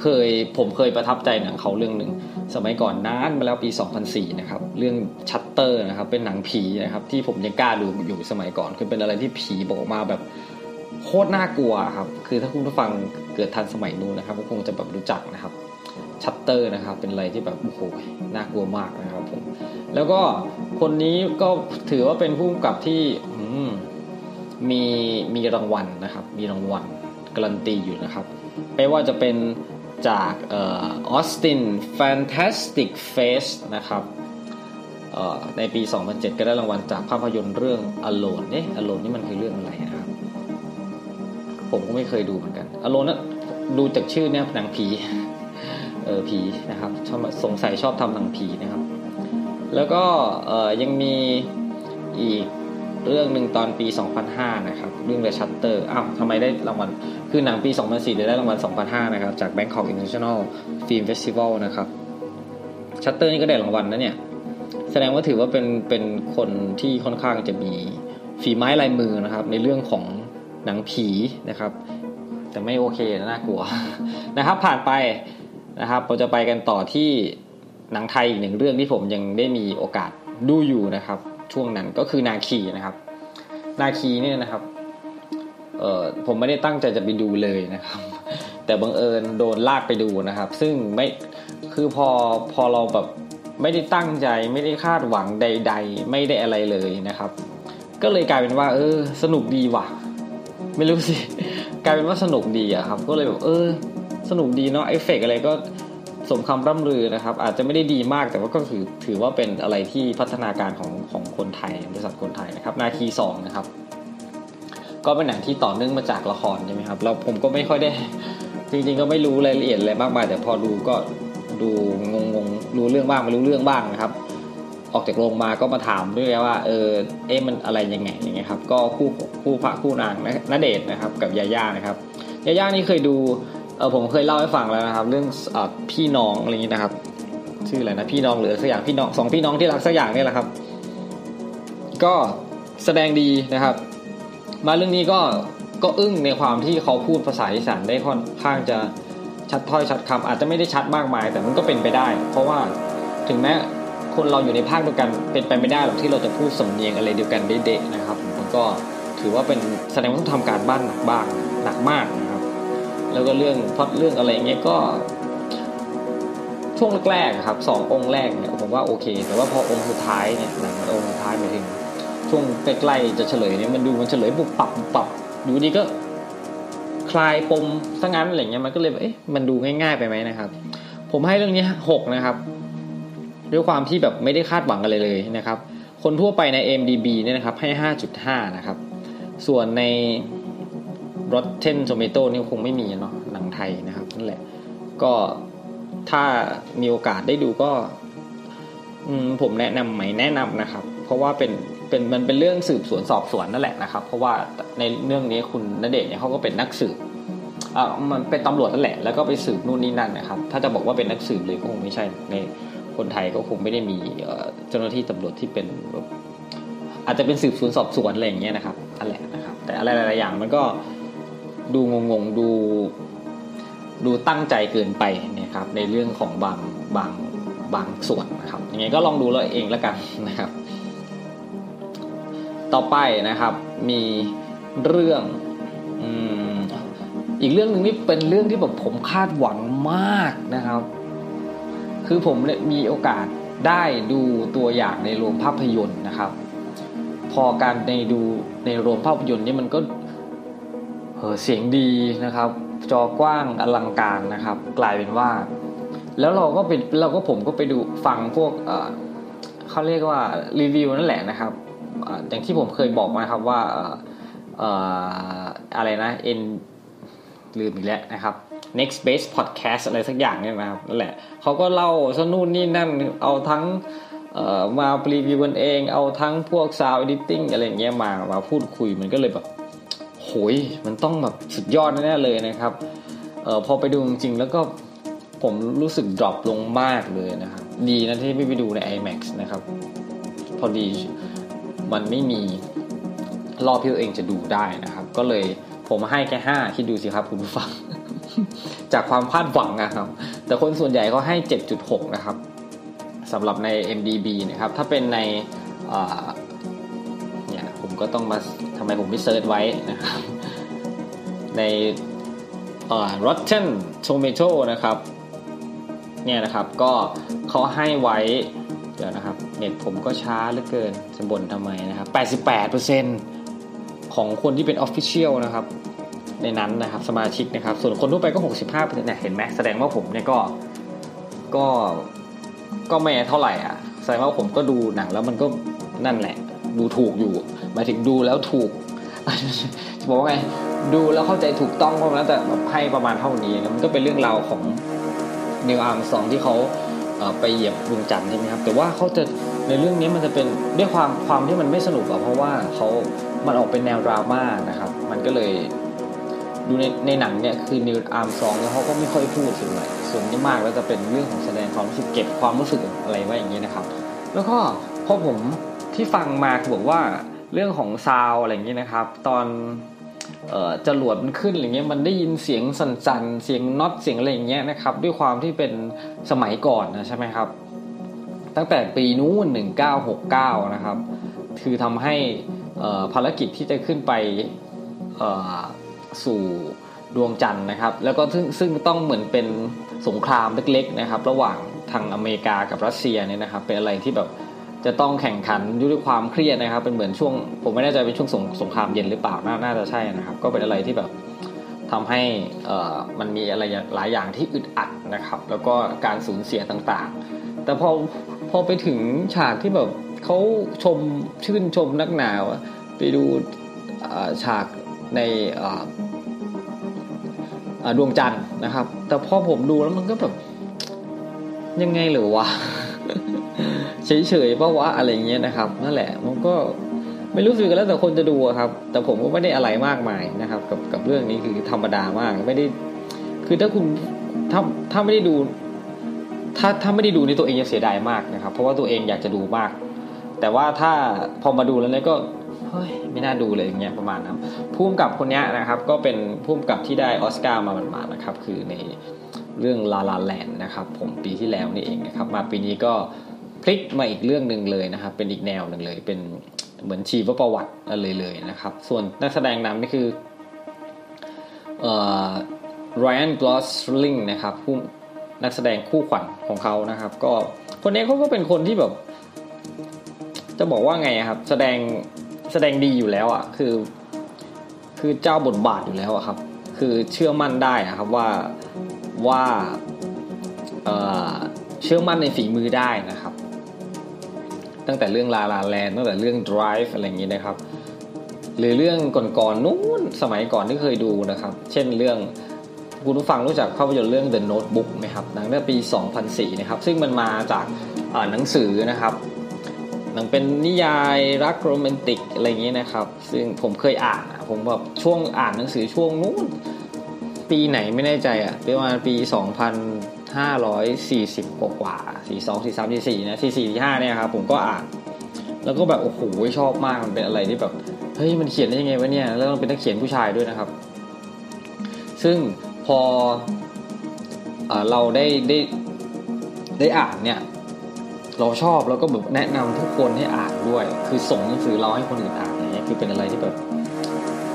เคยผมเคยประทับใจหนังเขาเรื่องหนึ่ง สมัยก่อนนานมาแล้วปี 2004 นะครับ เรื่องชัตเตอร์นะครับ เป็นหนังผีนะครับ ที่ผมยังกล้าดูอยู่สมัยก่อนคือเป็นอะไรที่ผีออกมาแบบโคตรน่ากลัวครับ คือถ้าคุณผู้ฟังเกิดทันสมัยนู้นนะครับก็คงจะแบบรู้จักนะครับชัตเตอร์นะครับ เป็นอะไรที่แบบโอ้โหน่ากลัวมากนะครับผมแล้วก็คนนี้ก็ถือว่าเป็นผู้กำกับที่มีมีรางวัลนะครับ มีรางวัลการันตีอยู่นะครับ ไม่ว่าจะเป็น จาก Austin Fantastic Fest นะครับในปี 2007 ก็ได้รางวัลจากภาพยนตร์เรื่อง Alone เอ๊ะ Alone นี่มันคือเรื่องอะไรนะครับ ผมก็ไม่เคยดูเหมือนกัน Alone นะดูจากชื่อเนี่ยหนังผี เออผีนะครับชอบสงสัยชอบทำหนังผีนะครับ แล้วก็ยังมีอีกเรื่องหนึ่งตอนปี 2005 นะครับ เรื่อง The Shutter อ้าวทำไมได้รางวัล คือหนังปี 2004 ได้รางวัล 2005 นะครับ จาก Bangkok International Film Festival นะครับ Shutter นี่ก็ได้รางวัลนะเนี่ย แสดงว่าถือว่าเป็นเป็นคนที่ค่อนข้างจะมีฝีไม้ลายมือนะครับ ในเรื่องของหนังผีนะครับ แต่ไม่โอเคนะน่ากลัวนะครับ ผ่านไปนะครับ เราจะไปกันต่อที่หนังไทยอีกหนึ่งเรื่องที่ผมยังได้มีโอกาสดูอยู่นะครับ ช่วงนั้นก็คือนาคีนะครับ นาคีเนี่ยนะครับ เออผมไม่ได้ตั้งใจจะไปดูเลยนะครับ แต่บังเอิญโดนลากไปดูนะครับ ซึ่งไม่คือพอพอเราแบบไม่ได้ตั้งใจไม่ได้คาดหวังใด ๆ ไม่ได้อะไรเลยนะครับ ก็เลยกลายเป็นว่า เออ สนุกดีว่ะ ไม่รู้สิกลายเป็นว่าสนุกดีอะครับ ก็เลยแบบเออ สนุกดีเนาะเอฟเฟกต์อะไรก็สมคำร่ำลือนะครับ อาจจะไม่ได้ดีมากแต่ว่าก็ถือถือว่าเป็นอะไรที่พัฒนาการของของคนไทยบริษัทคนไทยนะครับ นาคีสองนะครับ ก็เป็นหนังที่ต่อเนื่องมาจากละครใช่ไหมครับแล้วผมก็ไม่ค่อยได้ จริง ๆ ก็ไม่รู้รายละเอียดอะไรมากมาย แต่พอดูก็ดูงงๆรู้เรื่องบ้างไม่รู้เรื่องบ้างนะครับ ออกจากโรงมาก็มาถามด้วยว่า เออเอ๊ะมันอะไรยังไงอย่างเงี้ยครับ ก็คู่คู่พระคู่นางนะณเดชนะครับ กับยาย่านะครับยาย่านี่เคยดูเออผมเคยเล่าให้ฟังแล้วนะครับ เรื่องอพี่น้องอะไรอย่างงี้นะครับ ชื่ออะไรนะพี่น้องหรือสักอย่างพี่น้องสองพี่น้องที่รักสักอย่างนี่แหละครับ ก็แสดงดีนะครับ มาเรื่องนี้ก็ก็อึ้งในความที่เขาพูดภาษาอีสานได้ค่อนข้างจะชัดถ้อยชัดคำอาจจะไม่ได้ชัดมากมาย แต่มันก็เป็นไปได้ เพราะว่าถึงแม้คนเราอยู่ในภาคเดียวกันเป็นไปไม่ได้หรอกที่เราจะพูดสำเนียงอะไรเดียวกันได้เดะนะครับมันก็ถือว่าเป็นแสดงว่าต้องทำการบ้านหนักบ้างหนักมากนะครับ แล้วก็เรื่องพอดเรื่องอะไรเงี้ยก็ ช่วงแรกๆครับสององค์แรกเนี่ยผมว่าโอเค แต่ว่าพอองค์สุดท้ายเนี่ยหนังองค์สุดท้ายหมายถึง ช่วงใกล้ๆจะเฉลยเนี่ยมันดูมันเฉลยปุบปับปุบปับอยู่ดีก็คลายปมซะงั้นอะไรเงี้ยมันก็เลยเอ๊ะมันดูง่ายๆไปไหมนะครับ ผมให้เรื่องนี้หกนะครับ ด้วยความที่แบบไม่ได้คาดหวังอะไรเลยนะครับ คนทั่วไปใน MDB เนี่ยนะครับให้ห้าจุดห้านะครับ ส่วนใน Rotten Tomato นี่คงไม่มีเนาะหนังไทยนะครับนั่นแหละก็ถ้ามีโอกาสได้ดูก็ผมแนะนำไหมแนะนำนะครับ เพราะว่าเป็น เป็นมันเป็นเรื่องสืบสวนสอบสวนนั่นแหละนะครับ เพราะว่าในเรื่องนี้คุณณเดชน์เนี่ยเขาก็เป็นนักสืบอ่ามันเป็นตำรวจนั่นแหละ แล้วก็ไปสืบนู่นนี่นั่นนะครับ ถ้าจะบอกว่าเป็นนักสืบเลยก็คงไม่ใช่ในคนไทยก็คงไม่ได้มีเจ้าหน้าที่ตำรวจที่เป็นแบบอาจจะเป็นสืบสวนสอบสวนอะไรอย่างเงี้ยนะครับนั่นแหละนะครับ แต่อะไรหลายๆอย่างมันก็ดูงงๆดูดูตั้งใจเกินไปนี่ยครับในเรื่องของบางบางบางส่วนนะครับยังไงก็ลองดูเราเองแล้วกันนะครับ ต่อไปนะครับ มีเรื่องอีกเรื่องหนึ่งนี่เป็นเรื่องที่แบบผมคาดหวังมากนะครับ คือผมเนี่ยมีโอกาสได้ดูตัวอย่างในโรงภาพยนตร์นะครับ พอการในดูในโรงภาพยนตร์นี่มันก็เออเสียงดีนะครับ จอกว้างอลังการนะครับ กลายเป็นว่า แล้วเราก็เป็นเราก็ผมก็ไปดูฟังพวกเเขาเรียกว่ารีวิวนั่นแหละนะครับ อย่างที่ผมเคยบอกมาครับว่าอะไรนะ N ลืมอีกแล้วนะครับ next base podcast อะไรสักอย่างเนี่ยนะครับนั่นแหละเขาก็เล่าสนู่นนี่นั่นเอาทั้งมารีวิวกันเอง เอาทั้งพวก sound editing อะไรเงี้ยมามาพูดคุยมันก็เลยแบบโหยมันต้องแบบสุดยอดแน่เลยนะครับเออพอไปดูจริงๆแล้วก็ผมรู้สึกดรอปลงมากเลยนะครับ ดีนะที่ไม่ไปดูใน IMAX นะครับ พอดี มันไม่มีรอบที่ตัวเองจะดูได้นะครับ ก็เลยผมให้แค่ห้าคิดดูสิครับคุณผู้ฟัง จากความคาดหวังนะครับ แต่คนส่วนใหญ่เขาให้ 7.6 นะครับสำหรับใน MDB นะครับ ถ้าเป็นในเนี่ยผมก็ต้องมาทำไมผมไม่เซิร์ชไว้นะครับ ในอ่า Rotten Tomato นะครับ เนี่ยนะครับก็เขาให้ไว้ เดี๋ยวนะครับ เน็ตผมก็ช้าเหลือเกินจะบ่นทำไมนะครับ 88%ของคนที่เป็น Official นะครับ ในนั้นนะครับสมาชิกนะครับ ส่วนคนทั่วไปก็ 65%เนี่ยเห็นไหมแสดงว่าผมเนี่ยก็ก็ก็ไม่เท่าไหร่อะ แสดงว่าผมก็ดูหนังแล้วมันก็นั่นแหละ ดูถูกอยู่หมายถึงดูแล้วถูกจะบอกว่าไงดูแล้วเข้าใจถูกต้องเพราะนั้นแต่แบบให้ประมาณเท่านี้นะมันก็เป็นเรื่องราวของนิวอาร์มสองที่เขา ไปเหยียบดวงจันทร์ใช่ไหมครับ แต่ว่าเขาจะในเรื่องนี้มันจะเป็นด้วยความความที่มันไม่สนุกอะเพราะว่าเขามันออกเป็นแนวดราม่านะครับ มันก็เลยดูในในหนังเนี่ยคือนิวอาร์มซองแล้วเขาก็ไม่ค่อยพูดถึงอะไรส่วนที่มากแล้วจะเป็นเรื่องของแสดงความรู้สึกเก็บความรู้สึกอะไรไว้อย่างนี้นะครับ แล้วก็พอผมที่ฟังมาคือบอกว่าเรื่องของซาวอะไรอย่างนี้นะครับ ตอน จรวดมันขึ้นอะไรเงี้ยมันได้ยินเสียงสั่นๆ เสียงน็อตเสียงอะไรอย่างเงี้ยนะครับ ด้วยความที่เป็นสมัยก่อนนะใช่ไหมครับ ตั้งแต่ปีนู้น1969 นะครับ คือทำให้ภารกิจที่จะขึ้นไปสู่ดวงจันทร์นะครับ แล้วก็ซึ่งซึ่งต้องเหมือนเป็นสงครามเล็กๆนะครับ ระหว่างทางอเมริกากับรัสเซียเนี่ยนะครับ เป็นอะไรที่แบบ จะต้องแข่งขันด้วยความเครียดนะครับ เป็นเหมือนช่วง ผมไม่แน่ใจเป็นช่วงสงสงครามเย็นหรือเปล่าน,น่าจะใช่นะครับ ก็เป็นอะไรที่แบบทำให้มันมีอะไรหลายอย่างที่อึดอัดนะครับ แล้วก็การสูญเสียต่างๆ แต่พอพอไปถึงฉากที่แบบเขาชมชื่นชมนักหนาวไปดูฉากในดวงจันทร์นะครับ แต่พอผมดูแล้วมันก็แบบยังไงหรือวะ เฉยๆเพราะว่าอะไรเงี้ยนะครับนั่นแหละมันก็ไม่รู้สึกกันแล้วแต่คนจะดูครับ แต่ผมก็ไม่ได้อะไรมากมายนะครับ กับกับเรื่องนี้คือธรรมดามากไม่ได้ คือถ้าคุณถ้าถ้าไม่ได้ดู ถ้าถ้าไม่ได้ดูในตัวเองจะเสียดายมากนะครับ เพราะว่าตัวเองอยากจะดูมาก แต่ว่าถ้าพอมาดูแล้วเนี่ยก็เฮ้ยไม่น่าดูเลยอย่างเงี้ยประมาณนั้นพุ่มกับคนนี้นะครับ ก็เป็นพุ่มกับที่ได้ออสการ์มาหมาดๆนะครับ คือในเรื่องลาลาแลนนะครับ ผมปีที่แล้วนี่เองนะครับ มาปีนี้ก็ ลิกมาอีกเรื่องหนึ่งเลยนะครับ เป็นอีกแนวหนึ่งเลย เป็นเหมือนชีวประวัติอะไรเลยนะครับ ส่วนนักแสดงนำนี่คือเอ่อ Ryan Gosling นะครับผู้นักแสดงคู่ขวัญของเขานะครับ ก็คนนี้เขาก็เป็นคนที่แบบ จะบอกว่าไงครับ แสดงแสดงดีอยู่แล้วอะ คือ คือเจ้าบทบาทอยู่แล้วอะครับ คือเชื่อมั่นได้อะครับว่าว่าเเชื่อมั่นในฝีมือได้นะครับ ตั้งแต่เรื่องลาลาแลนตั้งแต่เรื่อง Drive อะไรอย่างนี้นะครับ หรือเรื่องก่อนๆนู้นสมัยก่อนที่เคยดูนะครับ เช่นเรื่องคุณผู้ฟังรู้จักภาพยนตร์เรื่อง The Notebook ไหมครับหนังเมื่อปี 2004 นะครับ ซึ่งมันมาจากหนังสือนะครับหนังเป็นนิยายรักโรแมนติกอะไรอย่างนี้นะครับ ซึ่งผมเคยอ่านผมแบบช่วงอ่านหนังสือช่วงนู้นปีไหนไม่แน่ใจอะประมาณปี 2000 540กว่ากว่า42 43 44นะ44 45เนี่ยครับผมก็อ่าน แล้วก็แบบโอ้โหชอบมากมันเป็นอะไรที่แบบเฮ้ยมันเขียนได้ยังไงวะเนี่ยแล้วมันเป็นนักเขียนผู้ชายด้วยนะครับ ซึ่งพอเออเราได้ได้ได้อ่านเนี่ยเราชอบแล้วก็แบบแนะนำทุกคนให้อ่านด้วย คือส่งหนังสือเราให้คนอื่นอ่านอย่างเงี้ยคือเป็นอะไรที่แบบ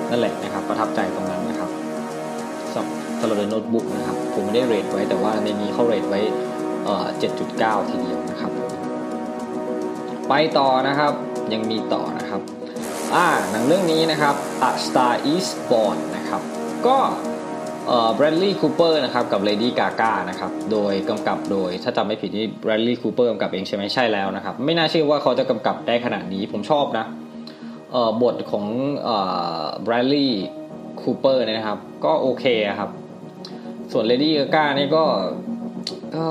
นั่นแหละนะครับ ประทับใจตรงนั้น นะครับสำสำหรับโน้ตบุ๊กนะครับ ผมไม่ได้เรทไว้แต่ว่าในนี้เขาเรทไว้เอ่อ7.9 ทีเดียวนะครับ ไปต่อนะครับยังมีต่อนะครับอ่าหนังเรื่องนี้นะครับ A Star Is Born นะครับ ก็เอ่อ Bradley Cooper นะครับกับ Lady Gaga นะครับโดยกำกับโดยถ้าจำไม่ผิดนี่ Bradley Cooper กำกับเองใช่ไหมใช่แล้วนะครับ ไม่น่าเชื่อว่าเขาจะกำกับได้ขนาดนี้ผมชอบนะบทของเอ่อ Bradley Cooper เนี่ยนะครับ ก็โอเคครับ ส่วน Lady Gaga นี่ก็ก็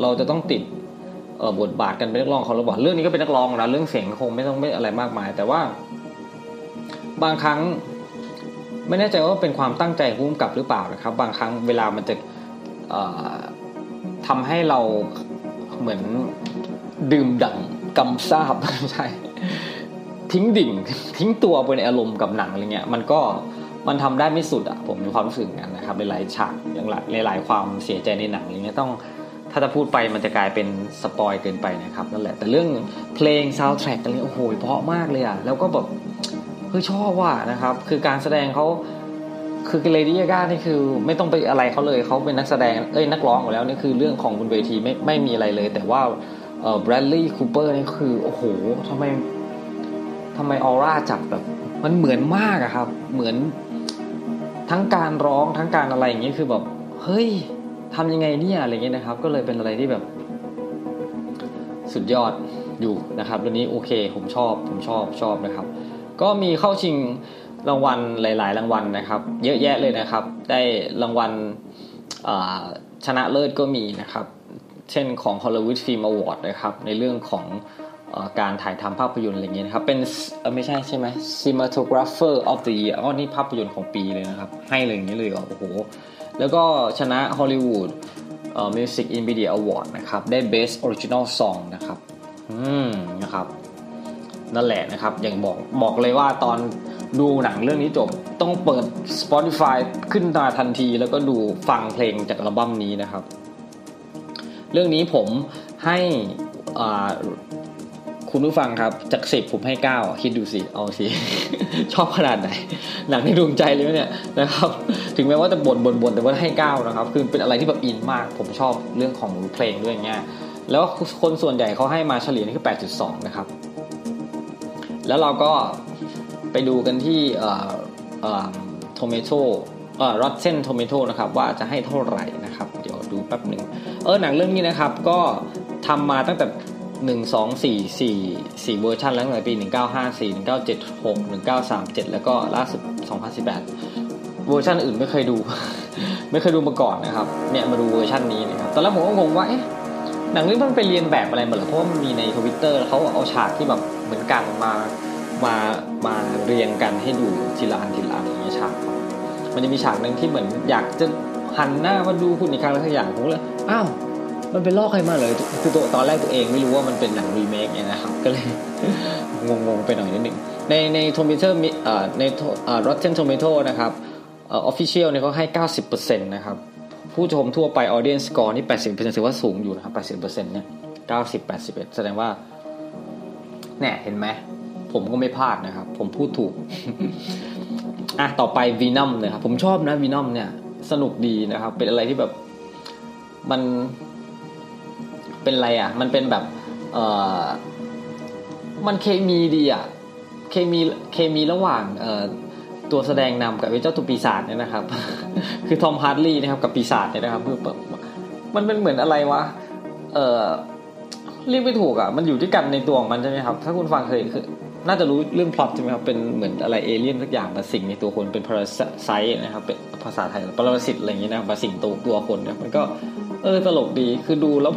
เราจะต้องติดบทบาทกันเป็นนักร้องเขาหรือเปล่าเรื่องนี้ก็เป็นนักร้องนะเรื่องเสียงคงไม่ต้องไม่อะไรมากมาย แต่ว่า บางครั้ง ไม่แน่ใจว่าเป็นความตั้งใจของผู้กำกับหรือเปล่านะครับ บางครั้งเวลามันจะเอ่อทำให้เราเหมือนดื่มดั่งกำซาบไม่ใช่ทิ้งดิ่ง ทิ้งตัวไปในอารมณ์กับหนังอะไรเงี้ย มันก็ มันทำได้ไม่สุดอะผมมีความรู้สึกอย่างนั้นนะครับหลายฉากอย่างหลายความเสียใจในหนังอะไรเงี้ยต้องถ้าจะพูดไปมันจะกลายเป็น spoil เกินไปนะครับนั่นแหละแต่เรื่องเพลงซาวด์แทร็กอะไรโอ้โหเพราะมากเลยอะแล้วก็แบบเฮ้ยชอบว่ะนะครับ คือการแสดงเขาคือเลดี้กาก้านี่คือไม่ต้องไปอะไรเขาเลยเขาเป็นนักแสดงเอ้ยนักร้องอยู่แล้วนี่คือเรื่องของบนเวทีไม่ไม่มีอะไรเลย แต่ว่าเอ่อ Bradley Cooper นี่คือโอ้โหทำไมทำไมออร่าจับแบบมันเหมือนมากอะครับ เหมือน ทั้งการร้องทั้งการอะไรอย่างเงี้ยคือแบบเฮ้ยทำยังไงเนี่ยอะไรเงี้ยนะครับ ก็เลยเป็นอะไรที่แบบ สุดยอดอยู่นะครับเรื่องนี้โอเค ผมชอบผมชอบชอบนะครับ ก็มีเข้าชิงรางวัลหลาย ๆ รางวัลนะครับ เยอะแยะเลยนะครับ ได้รางวัลชนะเลิศก็มีนะครับ เช่นของ Hollywood Film Award นะครับ ในเรื่องของ การถ่ายทำภาพยนตร์อะไรเงี้ยครับ เป็นไม่ใช่ใช่ไหม Cinematographer of the Year อ๋อนี่ภาพยนตร์ของปีเลยนะครับ ให้เลยอย่างนี้เลยโอ้โห แล้วก็ชนะ Hollywood Music in Media Award นะครับ ได้ Best Original Song นะครับ อืมนะครับ นั่นแหละนะครับ อย่างบอกบอกเลยว่าตอนดูหนังเรื่องนี้จบ ต้องเปิด Spotify ขึ้นมาทันที แล้วก็ดูฟังเพลงจากอัลบั้มนี้นะครับ เรื่องนี้ผมให้อ่า คุณผู้ฟังครับ จากสิบผมให้เก้าคิดดูสิเอาสิ ชอบขนาดไหน หนังในดวงใจเลยเนี่ยนะครับ ถึงแม้ว่าจะบ่นบ่นบ่นแต่ว่าให้เก้านะครับ คือเป็นอะไรที่แบบอินมาก ผมชอบเรื่องของเพลงด้วยอย่างเงี้ยแล้วคนส่วนใหญ่เขาให้มาเฉลี่ยนี่คือ 8.2 นะครับ แล้วเราก็ไปดูกันที่เอ่อเอ่อ Tomato เอ่อ Rotten Tomato นะครับ ว่าจะให้เท่าไหร่นะครับ เดี๋ยวดูแป๊บหนึ่งเออหนังเรื่องนี้นะครับก็ทำมาตั้งแต่ หนึ่งสองสี่สี่สี่เวอร์ชันแล้วตั้งแต่ปีหนึ่งเก้าห้าสี่หนึ่งเก้าเจ็ดหกหนึ่งเก้าสามเจ็ดแล้วก็ล่าสุดสองพันสิบแปดเวอร์ชันอื่นไม่เคยดู ไม่เคยดูมาก่อนนะครับ เนี่ยมาดูเวอร์ชันนี้นะครับตอนแรกผมก็งงว่าเอ๊ะหนังเรื่องมันไปเรียนแบบอะไรมาเหรอเพราะว่ามันมีในทวิตเตอร์เขาเอาฉากที่แบบเหมือนกันมามามาเรียงกันให้ดูทีละอันทีละอันอย่างเงี้ยฉากมันจะมีฉากหนึ่งที่เหมือนอยากจะหันหน้ามาดูคุณอีกครั้งแล้วสักอย่างผมเลยอ้าว มันเป็นลอกใครมาเลยคือตัวตอนแรกตัวเองไม่รู้ว่ามันเป็นหนังรีเมคเนี่ยนะครับ ก็เลยงงๆไปหน่อยนิดหนึ่งในใน Tomato มีเอ่อในเอ่อ Rotten Tomato นะครับออ official เนี่ยเขาให้ 90%นะครับ ผู้ชมทั่วไป audience score นี่ 80%ถือว่าสูงอยู่นะครับ 80%เนี่ย 90 81 แสดงว่าเนี่ยเห็นไหม ผมก็ไม่พลาดนะครับ ผมพูดถูก อะ ต่อไป Venom นะครับ ผมชอบนะ Venom เนี่ย สนุกดีนะครับ เป็นอะไรที่แบบ มัน เป็นอะไรอะ มันเป็นแบบเออมันเคมีดีอะเคมีเคมีระหว่างเอ่อตัวแสดงนำกับไอ้เจ้าตัวปีศาจเนี่ยนะครับ คือทอมฮาร์ดลีย์นะครับกับปีศาจเนี่ยนะครับคือแบบมันเป็นเหมือนอะไรวะเออเรียกไม่ถูกอะมันอยู่ด้วยกันในตัวของมันใช่ไหมครับ ถ้าคุณฟังเคยคือน่าจะรู้เรื่องพล็อตใช่ไหมครับ เป็นเหมือนอะไรเอเลี่ยนสักอย่างมาสิงในตัวคนเป็น parasite นะครับ เป็นภาษาไทยปรสิตอะไรอย่างเงี้ยนะมาสิงตัวตัวคนเนี่ยมันก็เออตลกดีคือดูแล้ว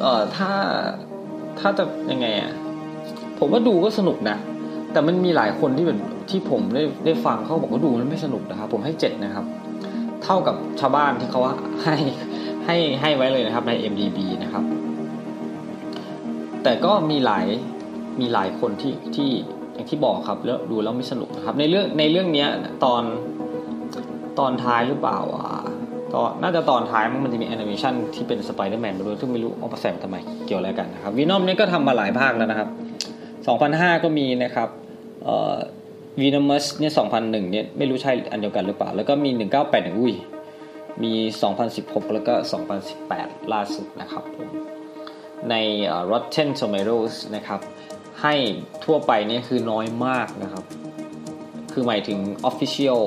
เอ่อถ้าถ้าจะยังไงอะผมว่าดูก็สนุกนะ แต่มันมีหลายคนที่เป็นที่ผมได้ได้ฟังเขาบอกว่าดูแล้วไม่สนุกนะครับ ผมให้เจ็ดนะครับ เท่ากับชาวบ้านที่เขาว่าให้ให้ให้ไว้เลยนะครับใน MDB นะครับ แต่ก็มีหลายมีหลายคนที่ที่อย่างที่บอกครับแล้วดูแล้วไม่สนุกนะครับ ในเรื่องในเรื่องเนี้ยตอนตอนท้ายหรือเปล่าอะ ตอนน่าจะตอนท้ายมันจะมีแอนิเมชันที่เป็นสไปเดอร์แมนมาด้วยซึ่งไม่รู้เอามาแซมทำไมเกี่ยวอะไรกันนะครับวีนอมเนี่ยก็ทำมาหลายภาคแล้วนะครับ 2005 ก็มีนะครับวีนอมัสเนี่ย 2001 เนี่ยไม่รู้ใช่อันเดียวกันหรือเปล่า แล้วก็มี 1981 อุ้ย มี 2016 แล้วก็ 2018 ล่าสุดนะครับผม ในเอ่อ Rotten Tomatoes นะครับ ให้ทั่วไปเนี่ยคือน้อยมากนะครับ คือหมายถึง Official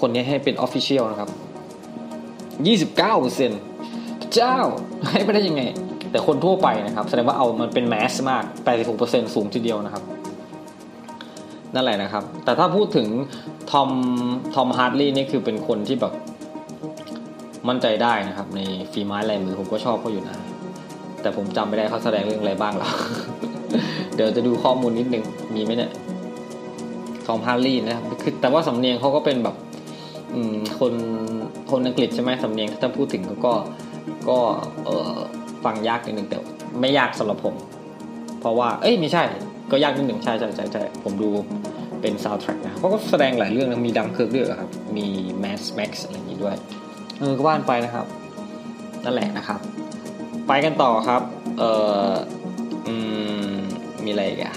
คนนี้ให้เป็น Official นะครับ 29เปอร์เซ็นต์เจ้าให้ไปได้ยังไง แต่คนทั่วไปนะครับ แสดงว่าเออมันเป็น mass มาก 86เปอร์เซ็นต์สูงทีเดียวนะครับ นั่นแหละนะครับ แต่ถ้าพูดถึงทอมทอมฮาร์ดลีย์นี่คือเป็นคนที่แบบมั่นใจได้นะครับ ในฝีไม้ลายมือผมก็ชอบเขาอยู่นะ แต่ผมจำไม่ได้เขาแสดงเรื่องอะไรบ้างแล้วเดี๋ยวจะดูข้อมูลนิดนึงมีไหมเนี่ยทอมฮาร์ดี้นะครับคือแต่ว่าสำเนียงเขาก็เป็นแบบ คนคนอังกฤษใช่ไหมสำเนียงถ้าพูดถึงก็ก็ก็เออฟังยากนิดนึงแต่ไม่ยากสำหรับผม เพราะว่า เอ้ยไม่ใช่ ก็ยากนิดหนึ่งใช่ใช่ใช่ใช่ผมดูเป็นซาวด์แทร็กนะเขาก็แสดงหลายเรื่องนะมีดังเคิร์กด้วยเหรอครับ มี Mad Max อะไรอย่างนี้ด้วย เออก็ว่ากันไปนะครับ นั่นแหละนะครับ ไปกันต่อครับ เอออืมมีอะไรอีกอะ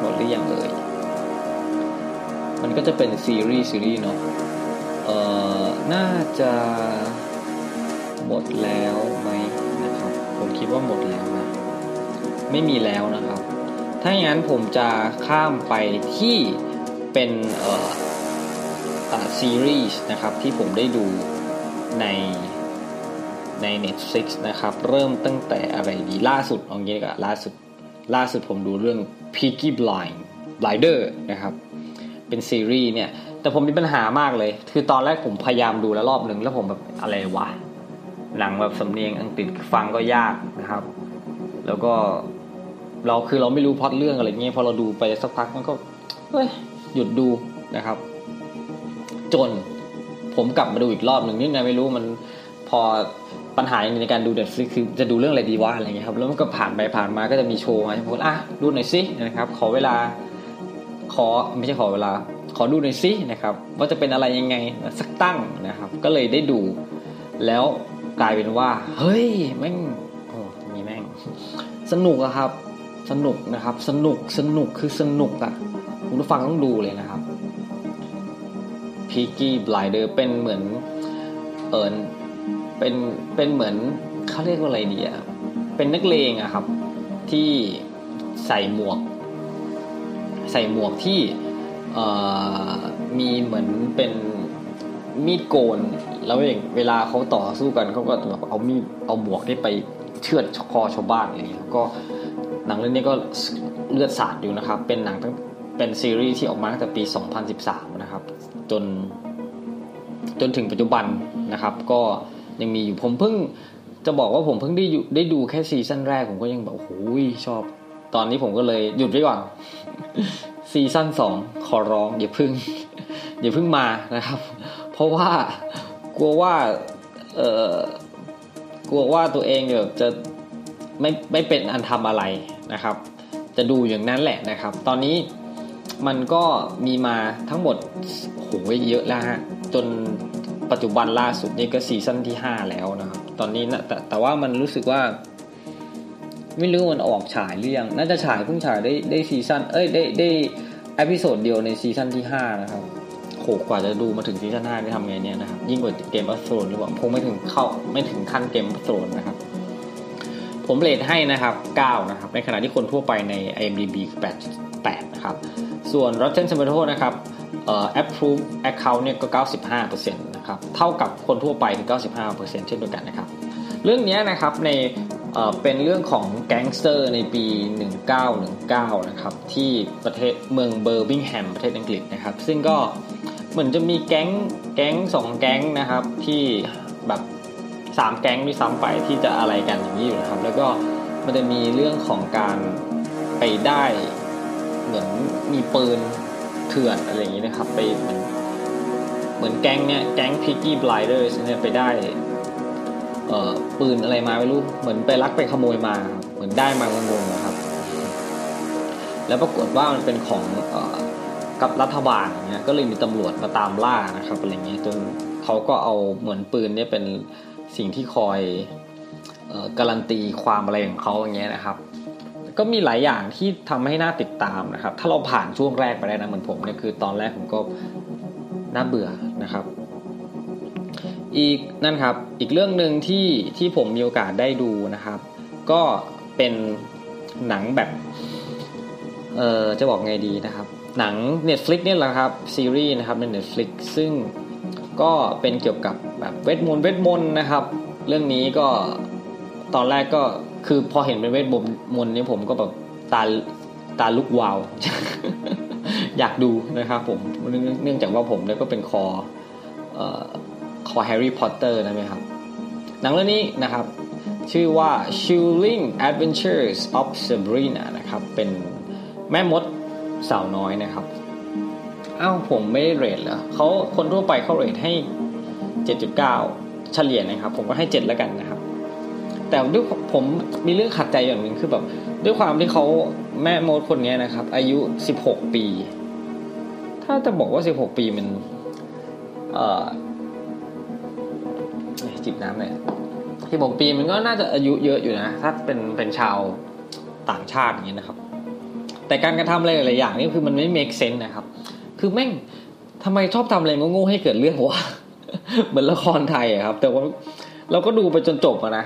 หมดหรือยังเอ่ยมันก็จะเป็นซีรีส์ซีรีส์เนาะ เอ่อน่าจะหมดแล้วไหมนะครับ ผมคิดว่าหมดแล้วนะ ไม่มีแล้วนะครับ ถ้าอย่างนั้นผมจะข้ามไปที่เป็นเอ่อซีรีส์นะครับที่ผมได้ดูในใน Netflix นะครับ เริ่มตั้งแต่อะไรดีล่าสุดเอางี้กว่าล่าสุดล่าสุดผมดูเรื่อง Peaky Blind Blinder นะครับ เป็นซีรีส์เนี่ย แต่ผมมีปัญหามากเลย คือตอนแรกผมพยายามดูแล้วรอบหนึ่งแล้วผมแบบอะไรวะหนังแบบสำเนียงอังกฤษฟังก็ยากนะครับ แล้วก็เราคือเราไม่รู้พล็อตเรื่องอะไรเงี้ยพอเราดูไปสักพักมันก็เฮ้ยหยุดดูนะครับ จนผมกลับมาดูอีกรอบหนึ่งนี่ไงไม่รู้มันพอปัญหาในการดูเด็ดฟลิคือจะดูเรื่องอะไรดีวะอะไรเงี้ยครับแล้วมันก็ผ่านไปผ่านมาก็จะมีโชว์มาผมก็อะดูหน่อยสินะครับ ขอเวลา ขอไม่ใช่ขอเวลา ขอดูหน่อยสินะครับ ว่าจะเป็นอะไรยังไงสักตั้งนะครับ ก็เลยได้ดู แล้วกลายเป็นว่า เฮ้ยแม่งโอ้มีแม่ง สนุกอะครับ สนุกนะครับ สนุกสนุกคือสนุกอะคุณผู้ฟังต้องดูเลยนะครับ Peaky Blinder เป็นเหมือนเอิญเป็นเป็นเหมือนเขาเรียกว่าอะไรดีอะเป็นนักเลงอะครับ ที่ใส่หมวก ใส่หมวกที่ มีเหมือนเป็นมีดโกน แล้วอย่างเวลาเขาต่อสู้กันเขาก็แบบเอามีดเอาหมวกที่ไปเชือดคอชาวบ้านอะไรอย่างเงี้ยก็หนังเรื่องนี้ก็เลือดสาดอยู่นะครับ เป็นหนังตั้งเป็นซีรีส์ที่ออกมาตั้งแต่ปี 2013 นะครับ จน จนถึงปัจจุบันนะครับ ก็ยังมีอยู่ผมเพิ่งจะบอกว่าผมเพิ่งได้ได้ดูแค่ซีซั่นแรกผมก็ยังแบบโอ้ยชอบ ตอนนี้ผมก็เลยหยุดไว้ก่อน ซีซั่นสองขอร้องอย่าพึ่งอย่าพึ่งมานะครับ เพราะว่ากลัวว่าเออกลัวว่าตัวเองแบบจะไม่ไม่เป็นอันทำอะไรนะครับ จะดูอย่างนั้นแหละนะครับ ตอนนี้มันก็มีมาทั้งหมดโหเยอะแล้วฮะจนปัจจุบันล่าสุดนี่ก็ซีซั่นที่ห้าแล้วนะครับ ตอนนี้นะแต่แต่ว่ามันรู้สึกว่า ไม่รู้มันออกฉายหรือยังน่าจะฉายเพิ่งฉายได้ได้ซีซั่นเอ้ยได้ได้ episode เดียวในซีซั่นที่ห้านะครับโหกว่าจะดูมาถึงซีซั่นห้าได้ทำไงเนี่ยนะครับ ยิ่งกว่า Game of Thrones หรือเปล่าคงไม่ถึงเข้าไม่ถึงขั้น Game of Thrones นะครับ ผม rate ให้นะครับ 9 นะครับ ในขณะที่คนทั่วไปใน IMDb คือ8.8 นะครับ ส่วน Rotten Tomatoes นะครับเอ่อ approve account เนี่ยก็ 95%นะครับ เท่ากับคนทั่วไปคือ95%เช่นเดียวกันนะครับ เรื่องนี้นะครับใน เอ่อเป็นเรื่องของแก๊งสเตอร์ในปี 1919 นะครับ ที่ประเทศเมืองเบอร์บิงแฮมประเทศอังกฤษนะครับ ซึ่งก็เหมือนจะมีแก๊งแก๊งสองแก๊งนะครับ ที่แบบสามแก๊งด้วยซ้ำไปที่จะอะไรกันอย่างนี้อยู่นะครับ แล้วก็มันจะมีเรื่องของการไปได้เหมือนมีปืนเถื่อนอะไรอย่างนี้นะครับ ไปเหมือนเหมือนแก๊งเนี้ยแก๊งพิกกี้บลายเดอร์เนี่ยไปได้ ปืนอะไรมาไม่รู้เหมือนไปลักไปขโมยมาเหมือนได้มางงๆนะครับ แล้วปรากฏว่ามันเป็นของอกับรัฐบาลอย่างเงี้ยก็เลยมีตำรวจมาตามล่านะครับอะไรเงี้ยจนเขาก็เอาเหมือนปืนเนี่ยเป็นสิ่งที่คอยอการันตีความอะไรของเขาอย่างเงี้ยนะครับ ก็มีหลายอย่างที่ทำให้น่าติดตามนะครับ ถ้าเราผ่านช่วงแรกไปได้นะเหมือนผมเนี่ยคือตอนแรกผมก็น่าเบื่อนะครับ อีกนั่นครับอีกเรื่องหนึ่งที่ที่ผมมีโอกาสได้ดูนะครับ ก็เป็นหนังแบบเอ่อจะบอกไงดีนะครับ หนัง Netflix เนี่ยแหละครับซีรีส์นะครับใน Netflix ซึ่งก็เป็นเกี่ยวกับแบบเวทมนต์เวทมนต์นะครับ เรื่องนี้ก็ตอนแรกก็คือพอเห็นเป็นเวทมนต์นี่ผมก็แบบตาตาลุกวาว อยากดูนะครับผมเนื่องจากว่าผมเนี่ยก็เป็นคออ คอแฮร์รี่พอตเตอร์นะไหมครับ หนังเรื่องนี้นะครับ ชื่อว่า Chilling Adventures of Sabrina นะครับ เป็นแม่มดสาวน้อยนะครับอ้าวผมไม่ได้ rate เหรอเขาคนทั่วไปเขา rate ให้ 7.9 เฉลี่ยนะครับ ผมก็ให้ 7 แล้วกันนะครับ แต่ด้วยผมมีเรื่องขัดใจอย่างหนึ่งคือแบบด้วยความที่เขาแม่มดคนนี้นะครับ อายุ 16 ปี ถ้าจะบอกว่า 16 ปีมัน เอ่อ จิบน้ำหน่อย16ปีมันก็น่าจะอายุเยอะอยู่นะถ้าเป็นเป็นชาวต่างชาติอย่างนี้ยนะครับ แต่การกระทำอะไรหลายๆอย่างนี่คือมันไม่ make sense นะครับ คือแม่งทำไมชอบทำอะไรโง่ๆให้เกิดเรื่องวะ เหมือนละครไทยอะครับ แต่ว่าเราก็ดูไปจนจบอะนะ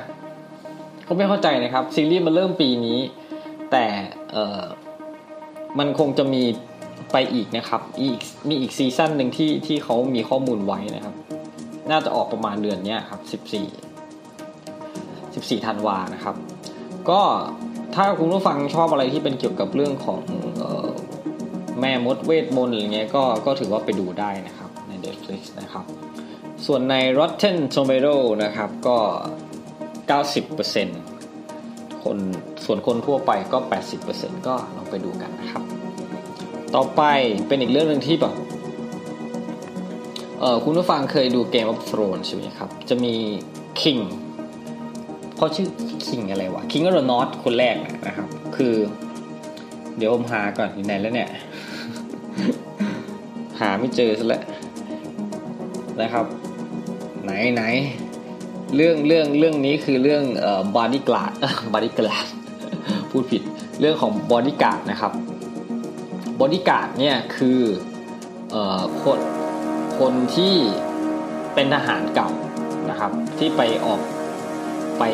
ก็ไม่เข้าใจนะครับซีรีส์มันเริ่มปีนี้ แต่เออมันคงจะมีไปอีกนะครับ อีกมีอีกซีซั่นหนึ่งที่ที่เขามีข้อมูลไว้นะครับ น่าจะออกประมาณเดือนนี้ครับสิบสี่สิบสี่ธันวานะครับ ก็ถ้าคุณผู้ฟังชอบอะไรที่เป็นเกี่ยวกับเรื่องของออแม่มดเวทมนต์อะไรเงี้ยก็ก็ถือว่าไปดูได้นะครับใน Netflix นะครับ ส่วนใน Rotten Tomato นะครับก็ 90%คนส่วนคนทั่วไปก็ 80%ก็ลองไปดูกันนะครับ ต่อไปเป็นอีกเรื่องหนึ่งที่แบบ เออคุณผู้ฟังเคยดู Game of Thrones ใช่ไหมครับ จะมี King เขาชื่อ King อะไรวะ King of the North คนแรกนะครับ คือ เดี๋ยวผมหาก่อนอยู่ไหนแล้วเนี่ย หาไม่เจอซะแล้วนะครับ ไหนไหนเรื่องเรื่องเรื่องนี้คือเรื่องเอ่อบอดี้กลาดบอดี้กลาดพูดผิดเรื่องของบอดี้การ์ดนะครับบอดี้การ์ดเนี่ยคือเอ่อคน คนที่เป็นทหารเก่านะครับ ที่ไปออกไป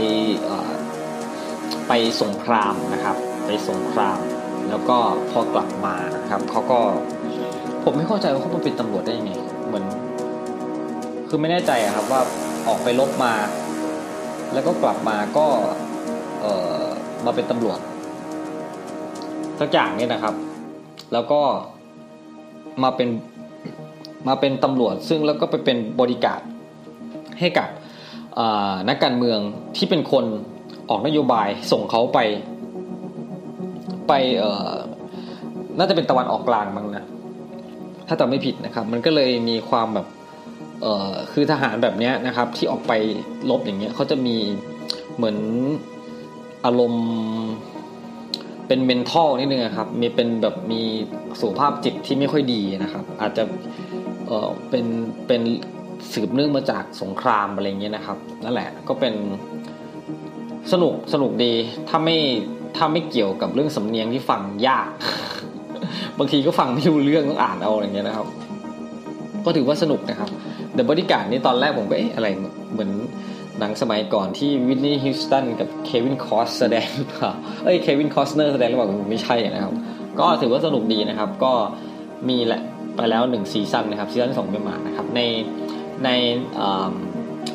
ไปสงครามนะครับ ไปสงคราม แล้วก็พอกลับมานะครับเขาก็ผมไม่เข้าใจว่าเขามาเป็นตำรวจได้ยังไงเหมือน คือไม่แน่ใจอะครับว่าออกไปลบมา แล้วก็กลับมาก็เออมาเป็นตำรวจสักอย่างเนี่ยนะครับ แล้วก็มาเป็น มาเป็นตำรวจ ซึ่งแล้วก็ไปเป็นบริการดให้กับนักการเมืองที่เป็นคนออกนโยบายส่งเขาไป ไปน่าจะเป็นตะวันออกกลางมั้งนะถ้าจำไม่ผิดนะครับ มันก็เลยมีความแบบคือทหารแบบเนี้ยนะครับ ที่ออกไปลบอย่างเงี้ยเขาจะมีเหมือนอารมณ์เป็นเมนทัลนิดนึงอะครับ มีเป็นแบบมีสุขภาพจิตที่ไม่ค่อยดีนะครับ อาจจะ เออเป็นเป็นสืบเนื่องมาจากสงครามอะไรเงี้ยนะครับ นั่นแหละก็เป็นสนุกสนุกดีถ้าไม่ถ้าไม่เกี่ยวกับเรื่องสำเนียงที่ฟังยาก บางทีก็ฟังไม่รู้เรื่องต้องอ่านเอาอะไรเงี้ยนะครับ ก็ถือว่าสนุกนะครับ The Bodyguard นี่ตอนแรกผมก็เอ๊ะอะไรเหมือนหนังสมัยก่อนที่วิทนีย์ฮิวสตันกับเควินคอสแสดงหรือเปล่าเอ้ยเควินคอสเนอร์แสดงหรือเปล่าไม่ใช่นะครับ ก็ถือว่าสนุกดีนะครับ ก็มีแหละ ไปแล้วหนึ่งซีซั่นนะครับซีซั่นสองไม่มานะครับในใน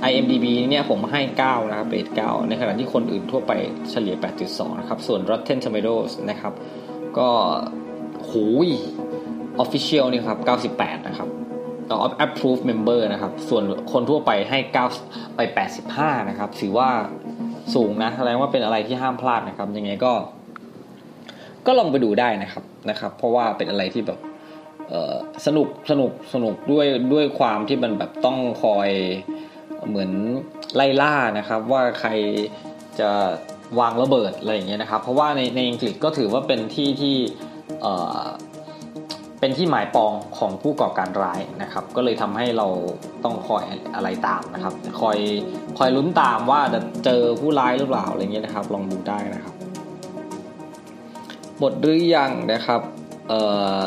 IMDB เนี่ยผมให้ 9 นะครับ rate 9ในขณะที่คนอื่นทั่วไปเฉลี่ย 8.2 นะครับ ส่วน Rotten Tomatoes นะครับ ก็หูย Official นี่ครับ 98 นะครับต่อ Approve Member นะครับ ส่วนคนทั่วไปให้ 9 ไป 85 นะครับ ถือว่าสูงนะแสดงว่าเป็นอะไรที่ห้ามพลาดนะครับ ยังไงก็ ก็ลองไปดูได้นะครับนะครับ เพราะว่าเป็นอะไรที่แบบ สนุกสนุกสนุกด้วยด้วยความที่มันแบบต้องคอยเหมือนไล่ล่านะครับ ว่าใครจะวางระเบิดอะไรอย่างเงี้ยนะครับ เพราะว่าในในอังกฤษก็ถือว่าเป็นที่ที่เป็นที่หมายปองของผู้ก่อการร้ายนะครับ ก็เลยทำให้เราต้องคอยอะไรตามนะครับ คอยคอยลุ้นตามว่าจะเจอผู้ร้ายหรือเปล่าอะไรเงี้ยนะครับ ลองดูได้นะครับหมดหรือยังนะครับเอ่อ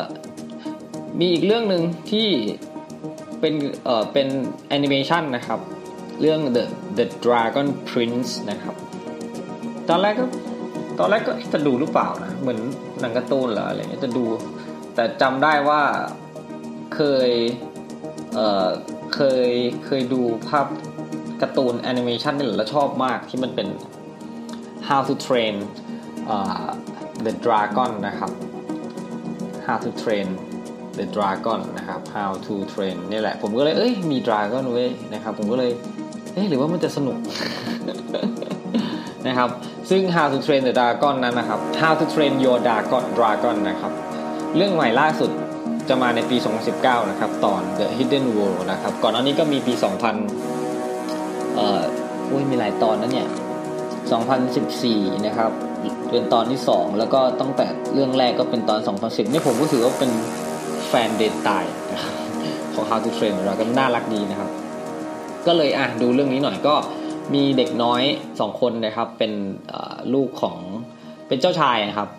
มีอีกเรื่องหนึ่งที่เป็นเอ่อเป็นแอนิเมชันนะครับ เรื่อง The The Dragon Prince นะครับ ตอนแรกก็ตอนแรกก็จะดูหรือเปล่านะ เหมือนหนังการ์ตูนเหรออะไรเงี้ยจะดู แต่จำได้ว่าเคยเอ่อเคยเคยดูภาพการ์ตูนแอนิเมชันนี่แหละแล้วชอบมากที่มันเป็น How to Train เอ่อ The Dragon นะครับ How to Train The Dragon นะครับ How to Train นี่แหละ ผมก็เลย เอ้ย มี Dragon เว้ยนะครับ ผมก็เลย เอ๊ะหรือว่ามันจะสนุกนะครับ ซึ่ง How to Train the Dragon นั้นนะครับ How to Train Your Dragon Dragon นะครับ เรื่องใหม่ล่าสุดจะมาในปี 2019 นะครับ ตอน The Hidden World นะครับ ก่อนหน้านี้ก็มีปี 2000 เอ่ออุ้ยมีหลายตอนนะเนี่ย 2014 นะครับ เป็นตอนที่ 2 แล้วก็ตั้งแต่เรื่องแรกก็เป็นตอน 2010 นี่ผมก็ถือว่าเป็น ฟนเดนตายนะครับของ How to Train Your Dragon น่ารักดีนะครับ ก็เลยอะดูเรื่องนี้หน่อยก็มีเด็กน้อยสองคนนะครับ เป็นลูกของเป็นเจ้าชายนะครับ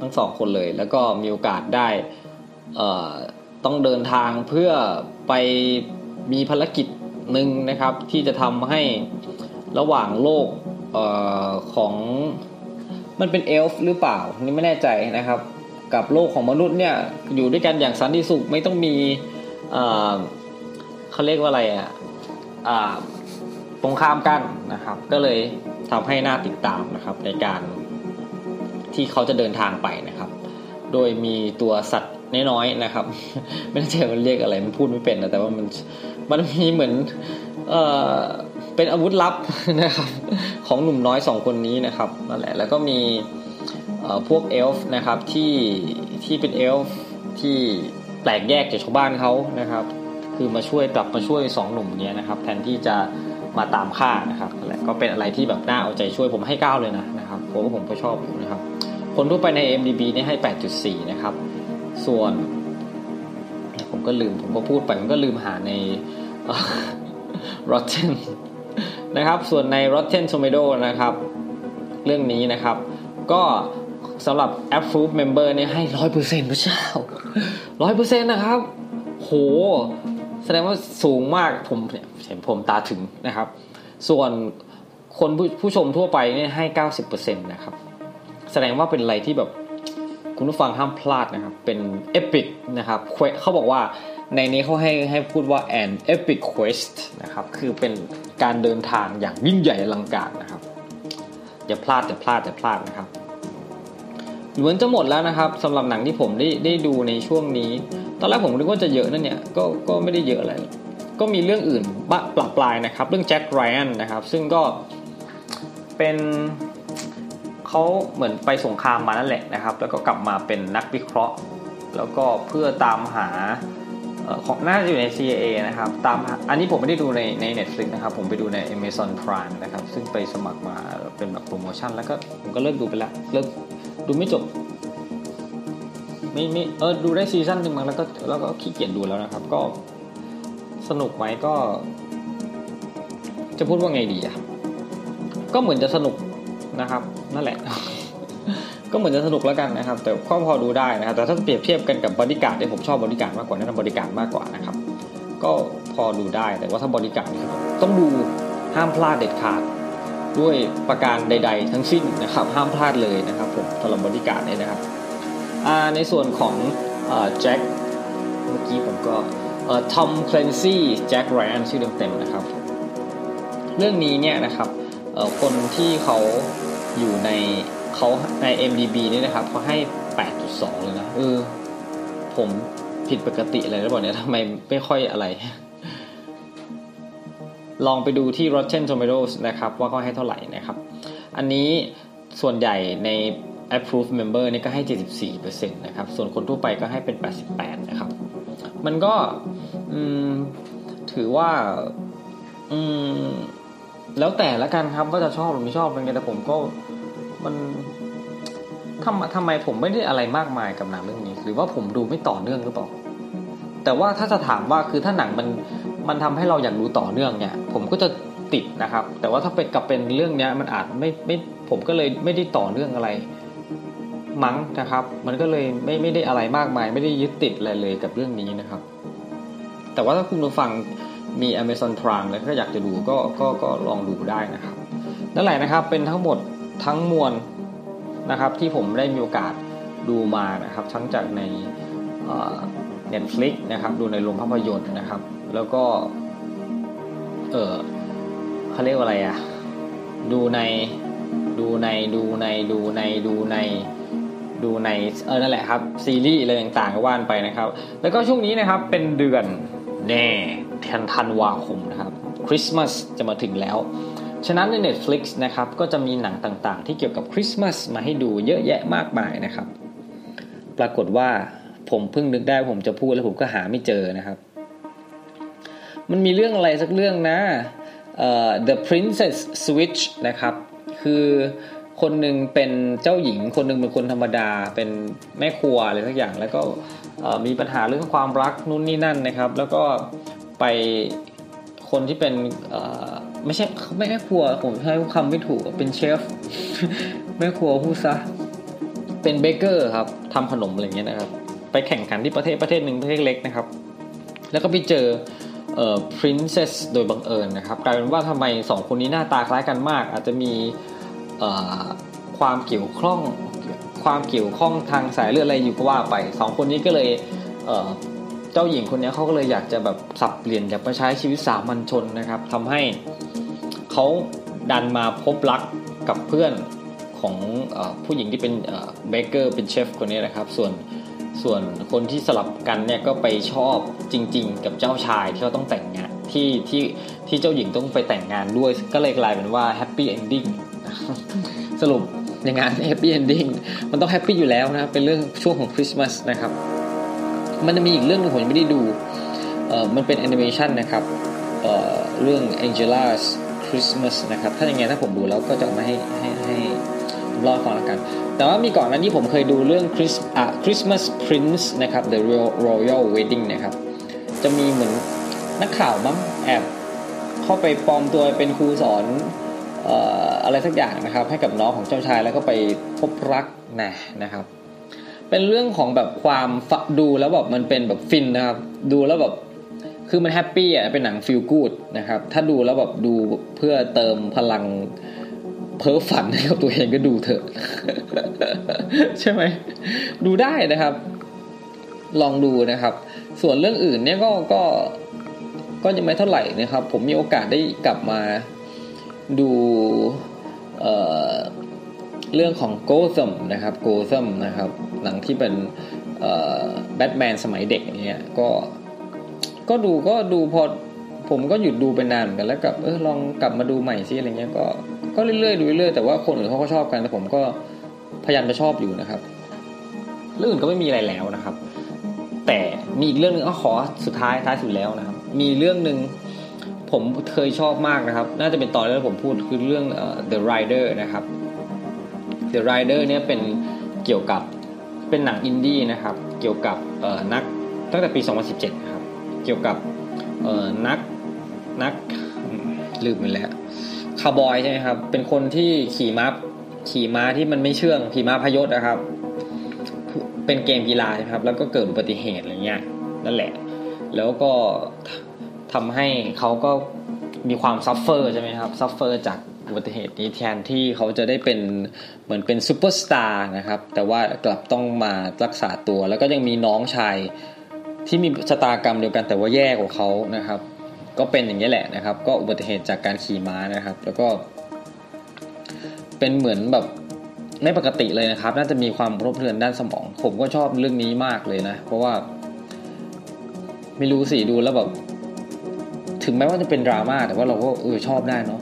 ทั้งสองคนเลย แล้วก็มีโอกาสได้ต้องเดินทางเพื่อไปมีภารกิจหนึ่งนะครับ ที่จะทำให้ระหว่างโลกออของมันเป็นเอลฟ์หรือเปล่า นี่ไม่แน่ใจนะครับ กับโลกของมนุษย์เนี่ยอยู่ด้วยกันอย่างสันติสุขไม่ต้องมีเขาเรียกว่าอะไรอะอ่าตรงข้ามกันนะครับ ก็เลยทำให้น่าติดตามนะครับในการที่เขาจะเดินทางไปนะครับ โดยมีตัวสัตว์น้อยๆนะครับ ไม่แน่ใจมันเรียกอะไรมันพูดไม่เป็นนะแต่ว่ามันมันมีเหมือนเอ่อเป็นอาวุธลับนะครับ ของหนุ่มน้อยสองคนนี้นะครับนั่นแหละแล้วก็มี พวกเอลฟ์นะครับที่ที่เป็นเอลฟ์ที่แปลกแยกจากชาวบ้านเขานะครับ คือมาช่วยกลับมาช่วยสองหนุ่มเนี้ยนะครับ แทนที่จะมาตามฆ่านะครับแหละก็เป็นอะไรที่แบบน่าเอาใจช่วยผมให้เก้าเลยนะนะครับผมว่าผมก็ชอบอยู่นะครับ คนทั่วไปใน MDB นี่ให้ 8.4 นะครับ ส่วน ผมก็ลืมผมก็พูดไปผมก็ลืมหาใน Rotten นะครับ ส่วนใน Rotten Tomato นะครับ เรื่องนี้นะครับ ก็ สำหรับ Approve Member เนี่ยให้100%พระเจ้า100%นต์นะครับ โห แสดงว่าสูงมากผมเห็นผมตาถึงนะครับ ส่วนคนผู้ผู้ชมทั่วไปเนี่ยให้90%นต์นะครับ แสดงว่าเป็นอะไรที่แบบคุณผู้ฟังห้ามพลาดนะครับ เป็นเอพิกนะครับเขาบอกว่าในนี้เขาให้ให้พูดว่า an epic quest นะครับ คือเป็นการเดินทางอย่างยิ่งใหญ่อลังการนะครับ อย่าพลาดอย่าพลาดอย่าพลาดนะครับ เหมือนจะหมดแล้วนะครับสำหรับหนังที่ผมได้ได้ดูในช่วงนี้ ตอนแรกผมนึกว่าจะเยอะนั่นเนี่ยก็ก็ไม่ได้เยอะอะไร ก็มีเรื่องอื่นปะปลาปลายนะครับ เรื่องแจ็คไรอันนะครับ ซึ่งก็เป็นเขาเหมือนไปสงครามมานั่นแหละนะครับ แล้วก็กลับมาเป็นนักวิเคราะห์ แล้วก็เพื่อตามหาของน่าจะอยู่ใน CIA นะครับ ตามอันนี้ผมไม่ได้ดูในใน Netflix นะครับ ผมไปดูใน Amazon Prime นะครับ ซึ่งไปสมัครมาเป็นแบบโปรโมชั่น แล้วก็ผมก็เลิกดูไปแล้วเลิก ดูไม่จบไม่ไม่เออดูได้ซีซั่นหนึ่งมาแล้วก็แล้วก็ขี้เกียจดูแล้วนะครับ ก็สนุกไหมก็ จะพูดว่าไงดีอะก็เหมือนจะสนุกนะครับ นั่นแหละ ก็เหมือนจะสนุกแล้วกันนะครับ แต่ก็พอดูได้นะครับ แต่ถ้าเปรียบเทียบกันกับบริการเนี่ยผมชอบบริการมากกว่าแนะนำบริการมากกว่านะครับ ก็พอดูได้แต่ว่าถ้าบริการต้องดูห้ามพลาดเด็ดขาด ด้วยประการใด ๆ ทั้งสิ้นนะครับ ห้ามพลาดเลยนะครับผมสำหรับบริการเนี่ยนะครับในส่วนของแจ็คเมื่อกี้ผมก็ทอมเคลนซี่แจ็คไรอันชื่อเต็มๆนะครับ เรื่องนี้เนี่ยนะครับคนที่เขาอยู่ในเขาใน MDB นี่นะครับเขาให้ 8.2 เลยนะเออผมผิดปกติอะไรหรือเปล่าเนี่ยทำไมไม่ค่อยอะไร ลองไปดูที่ Rotten Tomatoes นะครับว่าเขาให้เท่าไหร่นะครับ อันนี้ส่วนใหญ่ใน Approved Member นี่ก็ให้ 74%นะครับ ส่วนคนทั่วไปก็ให้เป็น 88 นะครับ มันก็ถือว่าแล้วแต่ละกันครับว่าจะชอบหรือไม่ชอบเป็นไงแต่ผมก็มันทำทำไมผมไม่ได้อะไรมากมายกับหนังเรื่องนี้ หรือว่าผมดูไม่ต่อเนื่องหรือเปล่า แต่ว่าถ้าจะถามว่าคือถ้าหนังมัน มันทำให้เราอยากดูต่อเนื่องเนี่ย ผมก็จะติดนะครับ แต่ว่าถ้าเป็นกับเป็นเรื่องเนี้ยมันอาจไม่ไม่ผมก็เลยไม่ได้ต่อเนื่องอะไร มั้งนะครับ มันก็เลยไม่ไม่ได้อะไรมากมาย ไม่ได้ยึดติดอะไรเลยกับเรื่องนี้นะครับ แต่ว่าถ้าคุณผู้ฟังมี Amazon Prime แล้วก็อยากจะดูก็ก็ก็ลองดูได้นะครับนั่นแหละนะครับเป็นทั้งหมดทั้งมวลนะครับที่ผมได้มีโอกาสดูมานะครับ ทั้งจากใน Netflix นะครับ ดูในโรงภาพยนตร์นะครับ แล้วก็ เออเขาเรียกว่าอะไรอะดูในดูในดูในดูในดูในดูในเออนั่นแหละครับซีรีส์อะไรต่างๆก็ว่ากันไปนะครับ แล้วก็ช่วงนี้นะครับเป็นเดือนแน่ทันธันวาคมนะครับคริสต์มาสจะมาถึงแล้ว ฉะนั้นใน Netflix นะครับก็จะมีหนังต่างๆ ที่เกี่ยวกับคริสต์มาสมาให้ดูเยอะแยะมากมายนะครับ ปรากฏว่าผมเพิ่งนึกได้ผมจะพูดแล้วผมก็หาไม่เจอนะครับ มันมีเรื่องอะไรสักเรื่องนะ The Princess Switch นะครับ คือคนหนึ่งเป็นเจ้าหญิง คนหนึ่งเป็นคนธรรมดา เป็นแม่ครัวอะไรสักอย่าง แล้วก็มีปัญหาเรื่องความรักนู่นนี่นั่นนะครับ แล้วก็ไปคนที่เป็นไม่ใช่ไม่แม่ครัวผมใช้คำไม่ถูกเป็นเชฟแม่ครัวพูดซะเป็นเบเกอร์ครับทำขนมอะไรเงี้ยนะครับ ไปแข่งขันที่ประเทศประเทศหนึ่งประเทศเล็กนะครับ แล้วก็ไปเจอ เอ่อ princess โดยบังเอิญนะครับกลายเป็นว่าทำไมสองคนนี้หน้าตาคล้ายกันมาก อาจจะมีเอ่อความเกี่ยวข้องความเกี่ยวข้องทางสายเลือดอะไรอยู่ก็ว่าไปสองคนนี้ก็เลยเอ่อเจ้าหญิงคนนี้เขาก็เลยอยากจะแบบสับเปลี่ยนอยากไปใช้ชีวิตสามัญชนนะครับทำให้เขาดันมาพบรักกับเพื่อนของอผู้หญิงที่เป็น baker เป็นเชฟคนนี้นะครับ ส่วน ส่วนคนที่สลับกันเนี่ยก็ไปชอบจริง ๆ กับเจ้าชายที่เขาต้องแต่งงานที่ที่ที่เจ้าหญิงต้องไปแต่งงานด้วย ก็เลยกลายเป็นว่า happy endingสรุปในงาน happy ending มันต้อง happy อยู่แล้วนะเป็นเรื่องช่วงของคริสต์มาสนะครับมันจะมีอีกเรื่องนึงผมไม่ได้ดูเออมันเป็นแอนิเมชันนะครับเอ่อเรื่อง Angela's Christmas นะครับ ถ้าอย่างไงถ้าผมดูแล้วก็จะมาให้ให้ให้ รอฟังแล้วกัน แต่ว่ามีก่อนนั้นที่ผมเคยดูเรื่อง Chris อะ Christmas Prince นะครับ The Royal Wedding นะครับ จะมีเหมือนนักข่าวมั้งแอบเข้าไปปลอมตัวเป็นครูสอนอะไรสักอย่างนะครับ ให้กับน้องของเจ้าชายแล้วก็ไปพบรักนะนะครับ เป็นเรื่องของแบบความดูแล้วแบบมันเป็นแบบฟินนะครับ ดูแล้วแบบคือมันแฮปปี้อะเป็นหนังฟิลกูดนะครับ ถ้าดูแล้วแบบดูเพื่อเติมพลัง เพ้อฝันให้กับตัวเองก็ดูเถอะ ใช่ไหม ดูได้นะครับ ลองดูนะครับ ส่วนเรื่องอื่นเนี่ยก็ก็ก็ยังไม่เท่าไหร่นะครับ ผมมีโอกาสได้กลับมาดูเเรื่องของ Gotham นะครับ Gotham นะครับ หนังที่เป็นแบทแมนสมัยเด็กเนี่ยก็ก็ดูก็ดูพอ ผมก็หยุดดูไปนานเหมือนกันแล้วกับเออลองกลับมาดูใหม่ซิอะไรเงี้ยก็ก็เรื่อยๆดูเรื่อยๆแต่ว่าคนอื่นเขาก็ชอบกันแต่ผมก็พยายามจะชอบอยู่นะครับเรื่องอื่นก็ไม่มีอะไรแล้วนะครับ แต่มีอีกเรื่องหนึ่งก็ขอสุดท้ายท้ายสุดแล้วนะครับ มีเรื่องหนึ่งผมเคยชอบมากนะครับ น่าจะเป็นตอนที่ผมพูดคือเรื่อง The Rider นะครับ The Rider เนี่ยเป็นเกี่ยวกับเป็นหนังอินดี้นะครับ เกี่ยวกับนักตั้งแต่ปี 2017 นะครับ เกี่ยวกับนัก นักลืมไปแล้วคาวบอยใช่ไหมครับ เป็นคนที่ขี่ม้าขี่ม้าที่มันไม่เชื่องขี่ม้าพยศนะครับ เป็นเกมกีฬาครับ แล้วก็เกิดอุบัติเหตุอะไรเงี้ยนั่นแหละ แล้วก็ทำให้เขาก็มีความ suffer ใช่ไหมครับ suffer จากอุบัติเหตุนี้แทนที่เขาจะได้เป็นเหมือนเป็นซูเปอร์สตาร์นะครับ แต่ว่ากลับต้องมารักษาตัว แล้วก็ยังมีน้องชายที่มีชะตากรรมเดียวกันแต่ว่าแย่กว่าเขานะครับ ก็เป็นอย่างนี้แหละนะครับ ก็อุบัติเหตุจากการขี่ม้านะครับ แล้วก็ เป็นเหมือนแบบไม่ปกติเลยนะครับ น่าจะมีความรบเรือนด้านสมอง ผมก็ชอบเรื่องนี้มากเลยนะ เพราะว่า ไม่รู้สิดูแล้วแบบถึงแม้ว่าจะเป็นดราม่าแต่ว่าเราก็เออชอบได้เนาะ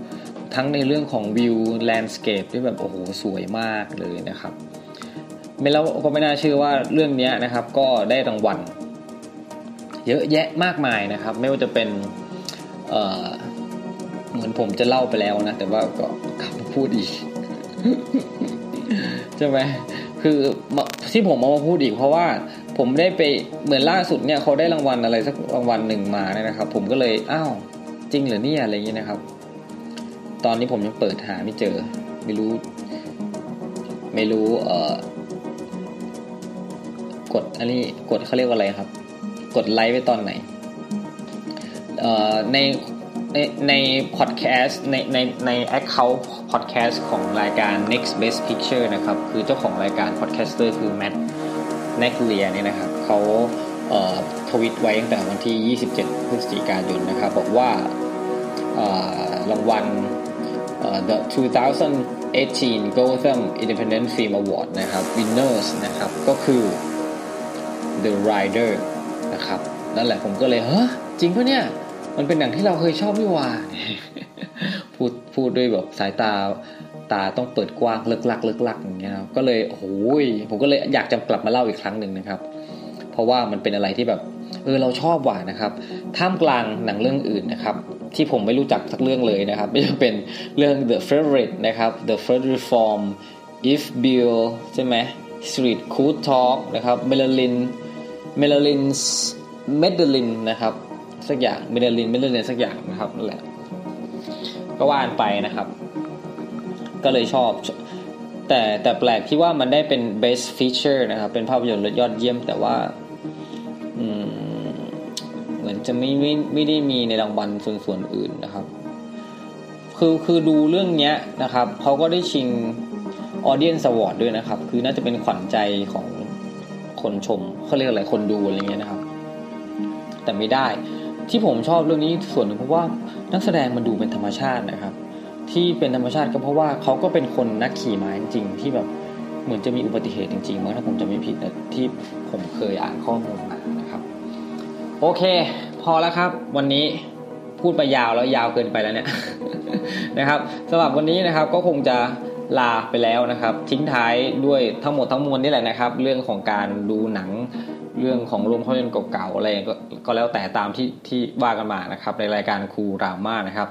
ทั้งในเรื่องของวิวแลนด์สเคปที่แบบโอ้โหสวยมากเลยนะครับ ไม่แล้วก็ไม่น่าเชื่อว่าเรื่องนี้นะครับ ก็ได้รางวัลเยอะแยะมากมายนะครับ ไม่ว่าจะเป็น เหมือนผมจะเล่าไปแล้วนะ แต่ว่าก็กลับพูดอีกใช่ไหมคือที่ผมเอามาพูดอีกเพราะว่าผมได้ไปเหมือนล่าสุดเนี่ยเขาได้รางวัลอะไรสักรางวัลหนึ่งมาเนี่ยนะครับ ผมก็เลยอ้าวจริงหรือเนี่ยอะไรอย่างนี้นะครับ ตอนนี้ผมยังเปิดหาไม่เจอ ไม่รู้ ไม่รู้เอ่อกดอันนี้กดเขาเรียกว่าอะไรครับ กดไลค์ไว้ตอนไหน ในในในพอดแคสต์ในในใน account พอดแคสต์ของรายการ Next Best Picture นะครับ คือเจ้าของรายการ podcaster คือ Matt Neglia เนี่ยนะครับเขาทวีตไว้ตั้งแต่วันที่ 27 พฤศจิกายนนะครับ บอกว่ารางวัล the 2018 Gotham Independent Film Award นะครับ winners นะครับก็คือ The Rider นะครับนั่นแหละผมก็เลยเฮ้จริงปะเนี่ย มันเป็นหนังที่เราเคยชอบนี่ว่าพูดพูดด้วยแบบสายตาตาต้องเปิดกว้างเลิกลักเลิกลักอย่างเงี้ยครับก็เลยโอ้ยผมก็เลยอยากจะกลับมาเล่าอีกครั้งหนึ่งนะครับ เพราะว่ามันเป็นอะไรที่แบบเออเราชอบว่านะครับ ท่ามกลางหนังเรื่องอื่นนะครับ ที่ผมไม่รู้จักสักเรื่องเลยนะครับ ไม่ว่าเป็นเรื่อง The Favorite นะครับ The First Reform If Bill ใช่ไหม Street Cool Talk นะครับ Melanie เมลาลินเมดลินนะครับ สักอย่างเมลาลินเมลาลินสักอย่างนะครับนั่นแหละก็ว่านไปนะครับ ก็เลยชอบ แต่แต่แปลกที่ว่ามันได้เป็น best feature นะครับ เป็นภาพยนตร์ยอดเยี่ยม แต่ว่าเหมือนจะไม่ไม่ไม่ได้มีในรางวัลส่วนส่วนอื่นนะครับ คือคือดูเรื่องเนี้ยนะครับเขาก็ได้ชิง Audience Award ด้วยนะครับ คือน่าจะเป็นขวัญใจของคนชมเขาเรียกอะไรคนดูอะไรเงี้ยนะครับ แต่ไม่ได้ ที่ผมชอบเรื่องนี้ส่วนหนึ่งเพราะว่านักแสดงมันดูเป็นธรรมชาตินะครับ ที่เป็นธรรมชาติก็เพราะว่าเขาก็เป็นคนนักขี่ม้าจริงๆที่แบบเหมือนจะมีอุบัติเหตุจริงๆมื่อถ้าผมจะไม่ผิดนะที่ผมเคยอ่านข้อมูลมานะครับ โอเค พอแล้วครับ วันนี้พูดไปยาวแล้วยาวเกินไปแล้วเนี่ยนะครับสำหรับวันนี้นะครับก็คงจะลาไปแล้วนะครับ ทิ้งท้ายด้วยทั้งหมดทั้งมวลนี่แหละนะครับ เรื่องของการดูหนัง เรื่องของรวมภาพยนตร์เก่าๆอะไรก็ก็แล้วแต่ตามที่ที่ว่ากันมานะครับ ในรายการครูรามานะครับ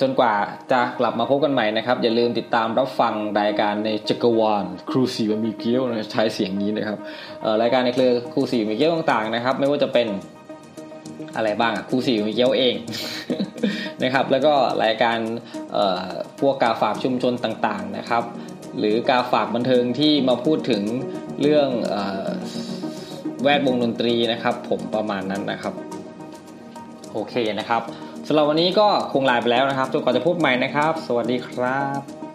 จนกว่าจะกลับมาพบกันใหม่นะครับ อย่าลืมติดตามรับฟังรายการในจักรวาลครูสีมีเกียวใช้เสียงนี้นะครับรายการในเครือครูสีมีเกียวต่างๆนะครับ ไม่ว่าจะเป็นอะไรบ้างครูสีมีเกียวเองนะครับ แล้วก็รายการพวกกาฝากชุมชนต่างๆนะครับ หรือกาฝากบันเทิงที่มาพูดถึงเรื่อง แวดวงดนตรีนะครับ ผมประมาณนั้นนะครับ โอเคนะครับสำหรับวันนี้ก็คงลาไปแล้วนะครับจนกว่าจะพบใหม่นะครับ สวัสดีครับ